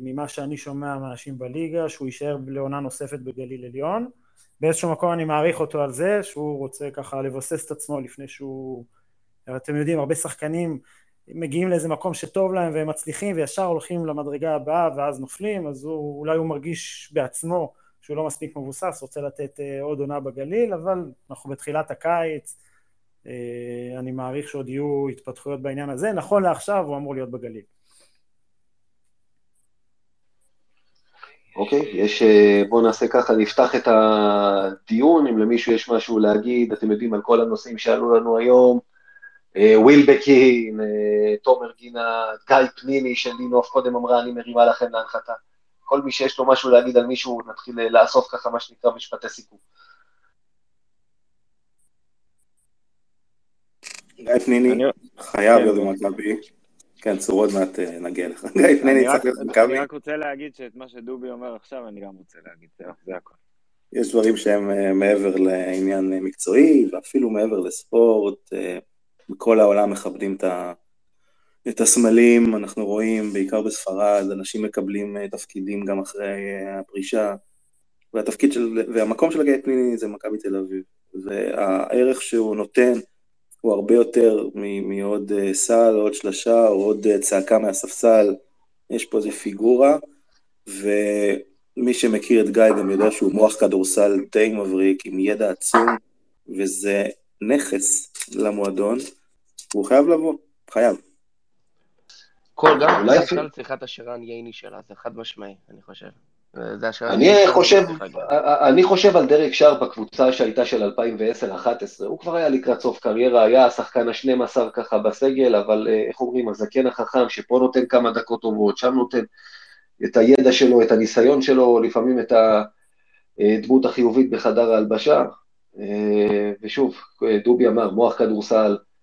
ממה שאני שומע מאנשים בליגה, שהוא יישאר לעונה נוספת בגליל עליון. באיזשהו מקום אני מעריך אותו על זה, שהוא רוצה ככה לבסס את עצמו לפני שהוא... אתם יודעים, הרבה שחקנים מגיעים לאיזה מקום שטוב להם והם מצליחים וישר הולכים למדרגה הבאה ואז נופלים, אז הוא, אולי הוא מרגיש בעצמו שהוא לא מספיק מבוסס, רוצה לתת אה, עוד עונה בגליל, אבל אנחנו בתחילת הקיץ, אה, אני מעריך שעוד יהיו התפתחויות בעניין הזה, נכון לעכשיו הוא אמור להיות בגליל. אוקיי, יש, אה, בואו נעשה ככה, נפתח את הדיון, אם למישהו יש משהו להגיד, אתם יודעים על כל הנושאים שעלו לנו היום, אה, וויל בקין, אה, תומר גינה, גיא פניני של לינוף קודם אמרה, אני מרימה לכם להנחתה. כל מי שיש לו משהו להגיד על מישהו, נתחיל לאסוף ככה מה שנקרא משפטי סיכום. גיא פניני חייב להיות במכבי. כן, צור, עוד מעט אה, נגיע לך. גיא להיות מכבי. אני רק רוצה להגיד שאת מה שדובי אומר עכשיו, אני גם רוצה להגיד, זה הכול. יש דברים שהם אה, מעבר לעניין אה, מקצועי, ואפילו מעבר לספורט. בכל העולם מכבדים את הסמלים, אנחנו רואים, בעיקר בספרד, אנשים מקבלים תפקידים גם אחרי הפרישה. והתפקיד של, והמקום של גיא פניני זה מכבי תל אביב. והערך שהוא נותן, הוא הרבה יותר מעוד אה, סל, עוד שלשה, או עוד אה, צעקה מהספסל, יש פה איזה פיגורה, ומי שמכיר את גיא גם יודע שהוא מוח כדורסל די מבריק, עם ידע עצום, וזה נכס למועדון, והוא חייב לבוא, חייב. כל גם בכלל צריכה את השרן ייני שלה, זה חד משמעי, אני חושב. אני חושב, אני חושב על דרק שר בקבוצה שהייתה של 2010-2011, הוא כבר היה לקראת סוף קריירה, היה השחקן ה-12 ככה בסגל, אבל אה, איך אומרים, הזקן החכם שפה נותן כמה דקות טובות, שם נותן את הידע שלו, את הניסיון שלו, לפעמים את הדמות החיובית בחדר ההלבשה, אה, ושוב, דובי אמר, מוח כדורסל, אה,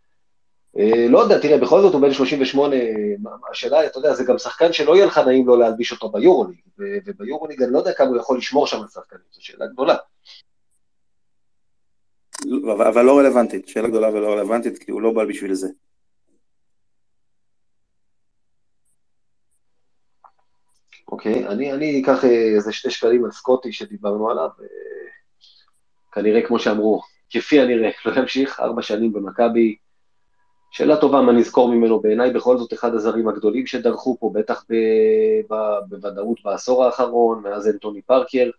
לא יודע, תראה, בכל זאת הוא בן 38, השאלה, אתה יודע, זה גם שחקן שלא יהיה לך נעים לו להלביש אותו ביורוליג, וביורוליג אני לא יודע כמה הוא יכול לשמור שם על שחקנים, זו שאלה גדולה. אבל לא רלוונטית, שאלה גדולה ולא רלוונטית, כי הוא לא בא בשביל זה. אוקיי, אני, אני אקח אה, איזה שתי שקלים על סקוטי שדיברנו עליו, כנראה כמו שאמרו, כפי הנראה, לא ימשיך, ארבע שנים במכבי, שאלה טובה מה נזכור ממנו בעיניי, בכל זאת אחד הזרים הגדולים שדרכו פה, בטח ב, ב, בוודאות בעשור האחרון, מאז אנטוני פארקר.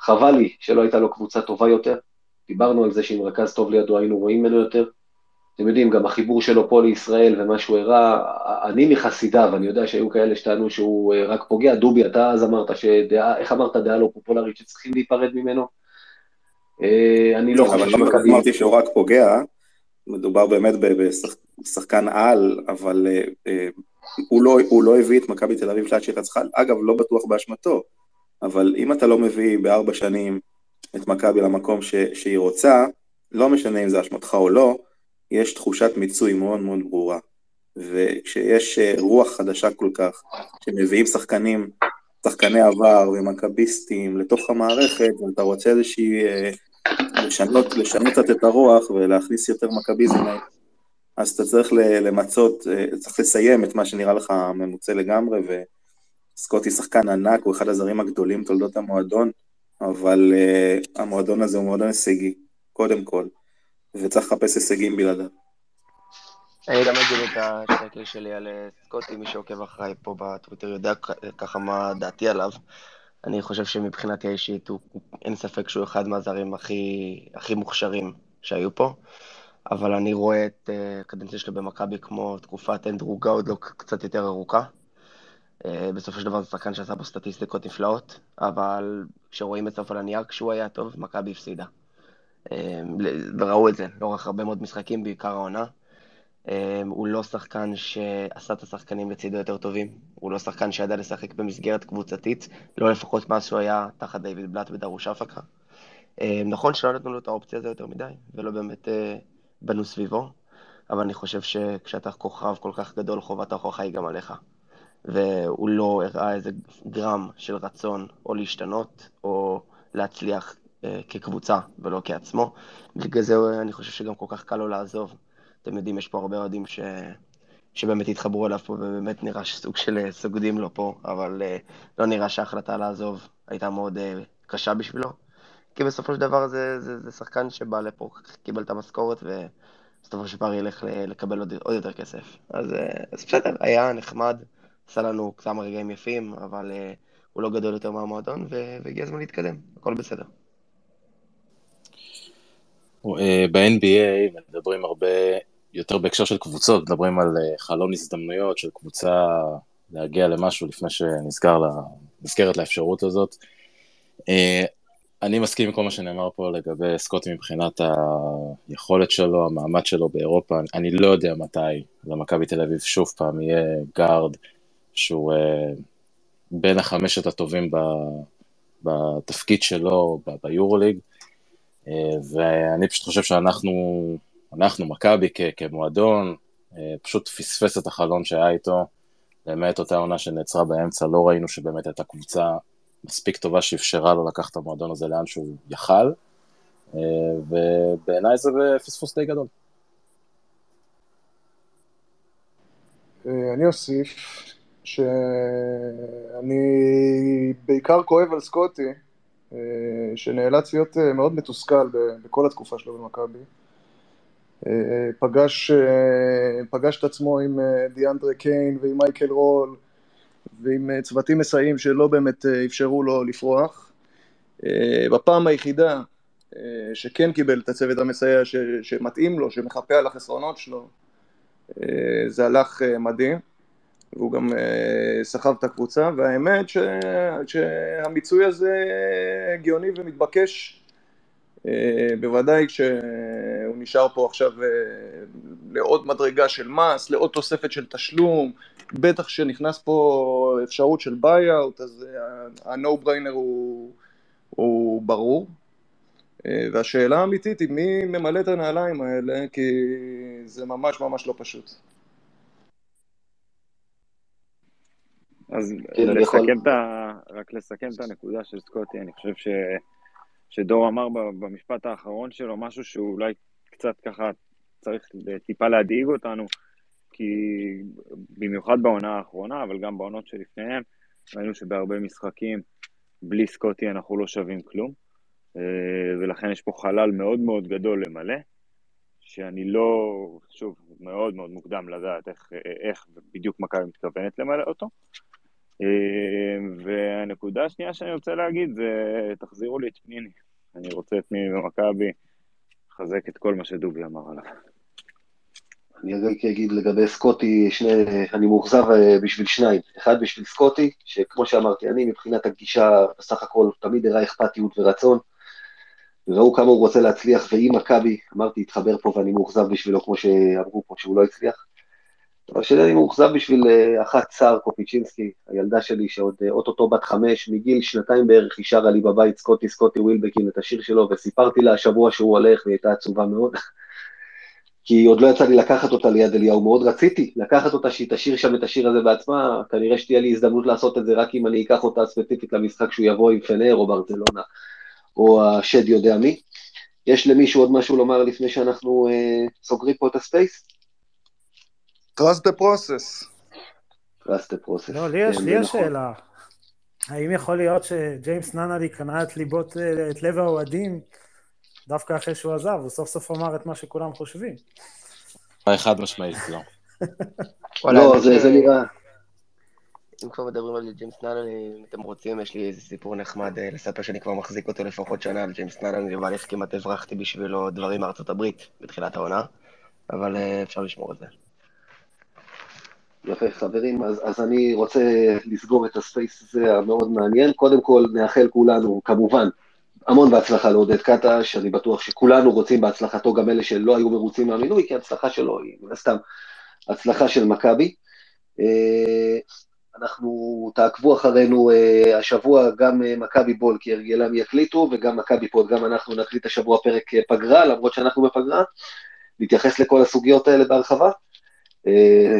חבל לי שלא הייתה לו קבוצה טובה יותר. דיברנו על זה שעם רכז טוב לידו היינו רואים ממנו יותר. אתם יודעים, גם החיבור שלו פה לישראל ומה שהוא הראה, אני מחסידיו, אני יודע שהיו כאלה שטענו שהוא אה, רק פוגע. דובי, אתה אז אמרת שדעה, איך אמרת, דעה לא פופולרית שצריכים להיפרד ממנו? אה, אני לא חושב שמכבי... אבל לא אמרתי שהוא רק פוגע, מדובר באמת בשחקן על, אבל uh, הוא, לא, הוא לא הביא את מכבי תל אביב שעד שהיא רצחה, אגב, לא בטוח באשמתו, אבל אם אתה לא מביא בארבע שנים את מכבי למקום ש, שהיא רוצה, לא משנה אם זה אשמתך או לא, יש תחושת מיצוי מאוד מאוד ברורה. וכשיש uh, רוח חדשה כל כך, שמביאים שחקנים, שחקני עבר ומכביסטים לתוך המערכת, ואתה רוצה איזושהי... לשנות, לשנות קצת את הרוח ולהכניס יותר מכביזם, אז אתה צריך למצות, אה, צריך לסיים את מה שנראה לך ממוצע לגמרי, וסקוטי שחקן ענק, הוא אחד הזרים הגדולים בתולדות המועדון, אבל uh, המועדון הזה הוא מועדון הישגי, קודם כל, וצריך לחפש הישגים בלעדיו. אני גם אגיד את השקל שלי על אה, סקוטי, מי שעוקב אחריי פה בטוויטר יודע ככה מה דעתי עליו. אני חושב שמבחינתי האישית, הוא, אין ספק שהוא אחד מהזרים הכי, הכי מוכשרים שהיו פה, אבל אני רואה את uh, הקדנציה שלו במכבי כמו תקופת אנדרו גאודלו קצת יותר ארוכה. Uh, בסופו של דבר זה שחקן שעשה בו סטטיסטיקות נפלאות, אבל כשרואים את סוף על הנייר, כשהוא היה טוב, מכבי הפסידה. וראו את זה לאורך הרבה מאוד משחקים, בעיקר העונה. אמ, הוא לא שחקן שעשה את השחקנים לצידו יותר טובים, הוא לא שחקן שידע לשחק במסגרת קבוצתית, לא לפחות מאז שהוא היה תחת דיוויד בלאט בדרוש אפקה. אמ, נכון שלא נתנו לו את האופציה הזו יותר מדי, ולא באמת אה, בנו סביבו, אבל אני חושב שכשאתה כוכב כל כך גדול, חובת ההוכחה היא גם עליך. והוא לא הראה איזה גרם של רצון או להשתנות, או להצליח אה, כקבוצה ולא כעצמו. בגלל זה אני חושב שגם כל כך קל לו לעזוב. אתם יודעים, יש פה הרבה אוהדים ש... שבאמת התחברו אליו פה, ובאמת נראה שסוג של אה, סוגדים לו פה, אבל אה, לא נראה שההחלטה לעזוב הייתה מאוד אה, קשה בשבילו. כי בסופו של דבר זה, זה, זה שחקן שבא לפה, קיבל את המשכורת, ובסופו של דבר ילך לקבל עוד, עוד יותר כסף. אז, אז בסדר, היה נחמד, עשה לנו כמה רגעים יפים, אבל הוא לא גדול יותר מהמועדון, והגיע הזמן להתקדם, הכל בסדר. ב-NBA מדברים הרבה יותר בהקשר של קבוצות, מדברים על אה, חלון הזדמנויות של קבוצה להגיע למשהו לפני שנסגרת לאפשרות הזאת. אה, אני מסכים עם כל מה שנאמר פה לגבי סקוטי מבחינת היכולת שלו, המעמד שלו באירופה. אני לא יודע מתי למכבי תל אביב שוב פעם יהיה גארד שהוא אה, בין החמשת הטובים בתפקיד שלו ביורוליג. ואני פשוט חושב שאנחנו אנחנו, מכבי כמועדון, אה, פשוט פספס את החלון שהיה איתו, באמת אותה עונה שנעצרה באמצע, לא ראינו שבאמת הייתה קבוצה מספיק טובה שאפשרה לו לקחת את המועדון הזה לאן שהוא יכל, אה, ובעיניי זה פספוס די גדול. אה, אני אוסיף שאני בעיקר כואב על סקוטי, שנאלץ להיות מאוד מתוסכל בכל התקופה שלו במכבי. פגש, פגש את עצמו עם אה, דיאנדרה קיין ועם מייקל רול ועם אה, צוותים מסייעים שלא באמת אה, אפשרו לו לפרוח. בפעם היחידה שכן קיבל את הצוות המסייע שמתאים לו, שמחפה על החסרונות שלו, זה הלך מדהים, והוא גם סחב את הקבוצה, והאמת ש, שהמיצוי הזה הגיוני ומתבקש אה, בוודאי כשהוא נשאר פה עכשיו אה, לעוד מדרגה של מס, לעוד תוספת של תשלום, בטח שנכנס פה אפשרות של buyout, אז ה-no brainer הוא, הוא ברור. אה, והשאלה האמיתית היא מי ממלא את הנעליים האלה, כי זה ממש ממש לא פשוט. אז כן, לסכם יכול... את ה... רק לסכם את הנקודה של סקוטי, אני חושב ש... שדור אמר במשפט האחרון שלו, משהו שאולי קצת ככה צריך טיפה להדאיג אותנו, כי במיוחד בעונה האחרונה, אבל גם בעונות שלפניהם, ראינו שבהרבה משחקים בלי סקוטי אנחנו לא שווים כלום, אה, ולכן יש פה חלל מאוד מאוד גדול למלא, שאני לא, שוב, מאוד מאוד מוקדם לדעת איך, איך בדיוק מכבי מתכוונת למלא אותו. אמ, והנקודה השנייה שאני רוצה להגיד זה, תחזירו לי את פניני. אני רוצה את פניני במכבי, לחזק את כל מה שדובי אמר עליו. אני אגיד לגבי סקוטי, שני, אני מאוכזב אה, בשביל שניים. אחד בשביל סקוטי, שכמו שאמרתי, אני מבחינת הגישה, בסך הכל תמיד הראה אכפתיות ורצון. ראו כמה הוא רוצה להצליח, ואם מכבי, אמרתי, התחבר פה ואני מאוכזב בשבילו, כמו שאמרו פה, שהוא לא הצליח. אבל שני אני מאוכזב בשביל אה, אחת צער קופיצ'ינסקי, הילדה שלי שעוד אה, אוטוטו בת חמש, מגיל שנתיים בערך היא שרה לי בבית סקוטי סקוטי ווילבקין את השיר שלו, וסיפרתי לה השבוע שהוא הולך, והיא הייתה עצובה מאוד. כי עוד לא יצא לי לקחת אותה ליד אליהו, מאוד רציתי לקחת אותה שהיא תשאיר שם את השיר הזה בעצמה, כנראה שתהיה לי הזדמנות לעשות את זה רק אם אני אקח אותה ספציפית למשחק שהוא יבוא עם פנר או ברצלונה, או השד יודע מי. יש למישהו עוד משהו לומר לפני שאנחנו אה, סוגרים פה את הספייס? Trust the process. trust the process. לא, לי יש, כן, לי יש נכון. שאלה. האם יכול להיות שג'יימס ננלי קנה את ליבות, את לב האוהדים דווקא אחרי שהוא עזב, הוא סוף סוף אמר את מה שכולם חושבים. חד משמעית, לא. לא, זה נראה... אם כבר מדברים על ג'יימס ננלי, אם אתם רוצים, יש לי איזה סיפור נחמד אה, לספר שאני כבר מחזיק אותו לפחות שנה על ג'יימס ננלי, אבל איך כמעט הברחתי בשבילו דברים מארצות הברית בתחילת העונה, אבל אה, אפשר לשמור את זה. יפה, חברים, אז, אז אני רוצה לסגור את הספייס הזה המאוד מעניין. קודם כל, נאחל כולנו, כמובן, המון בהצלחה לעודד קטש, אני בטוח שכולנו רוצים בהצלחתו, גם אלה שלא היו מרוצים מהמינוי, כי ההצלחה שלו היא מן הסתם הצלחה של מכבי. אה, אנחנו, תעקבו אחרינו אה, השבוע, גם אה, מכביבול כהרגלם יקליטו, וגם מכבי פוד, גם אנחנו נקליט השבוע פרק פגרה, למרות שאנחנו בפגרה, נתייחס לכל הסוגיות האלה בהרחבה.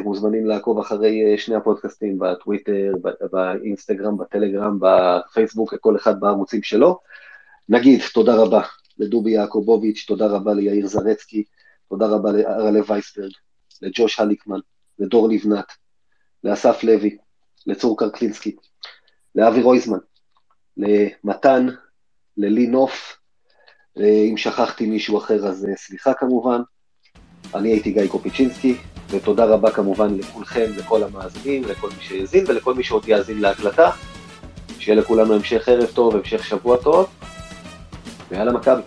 מוזמנים לעקוב אחרי שני הפודקאסטים בטוויטר, באינסטגרם, בטלגרם, בפייסבוק, כל אחד בערוצים שלו. נגיד תודה רבה לדובי יעקובוביץ', תודה רבה ליאיר זרצקי, תודה רבה לארלה וייסברג, לג'וש הליקמן, לדור לבנת, לאסף לוי, לצור קרקלינסקי, לאבי רויזמן, למתן, ללי נוף, אם שכחתי מישהו אחר אז אה, סליחה כמובן, אני הייתי גיא קופיצ'ינסקי, ותודה רבה כמובן לכולכם, לכל המאזינים, לכל מי שהאזין ולכל מי שעוד יאזין להקלטה. שיהיה לכולנו המשך ערב טוב, המשך שבוע טוב, ויאללה מכבי.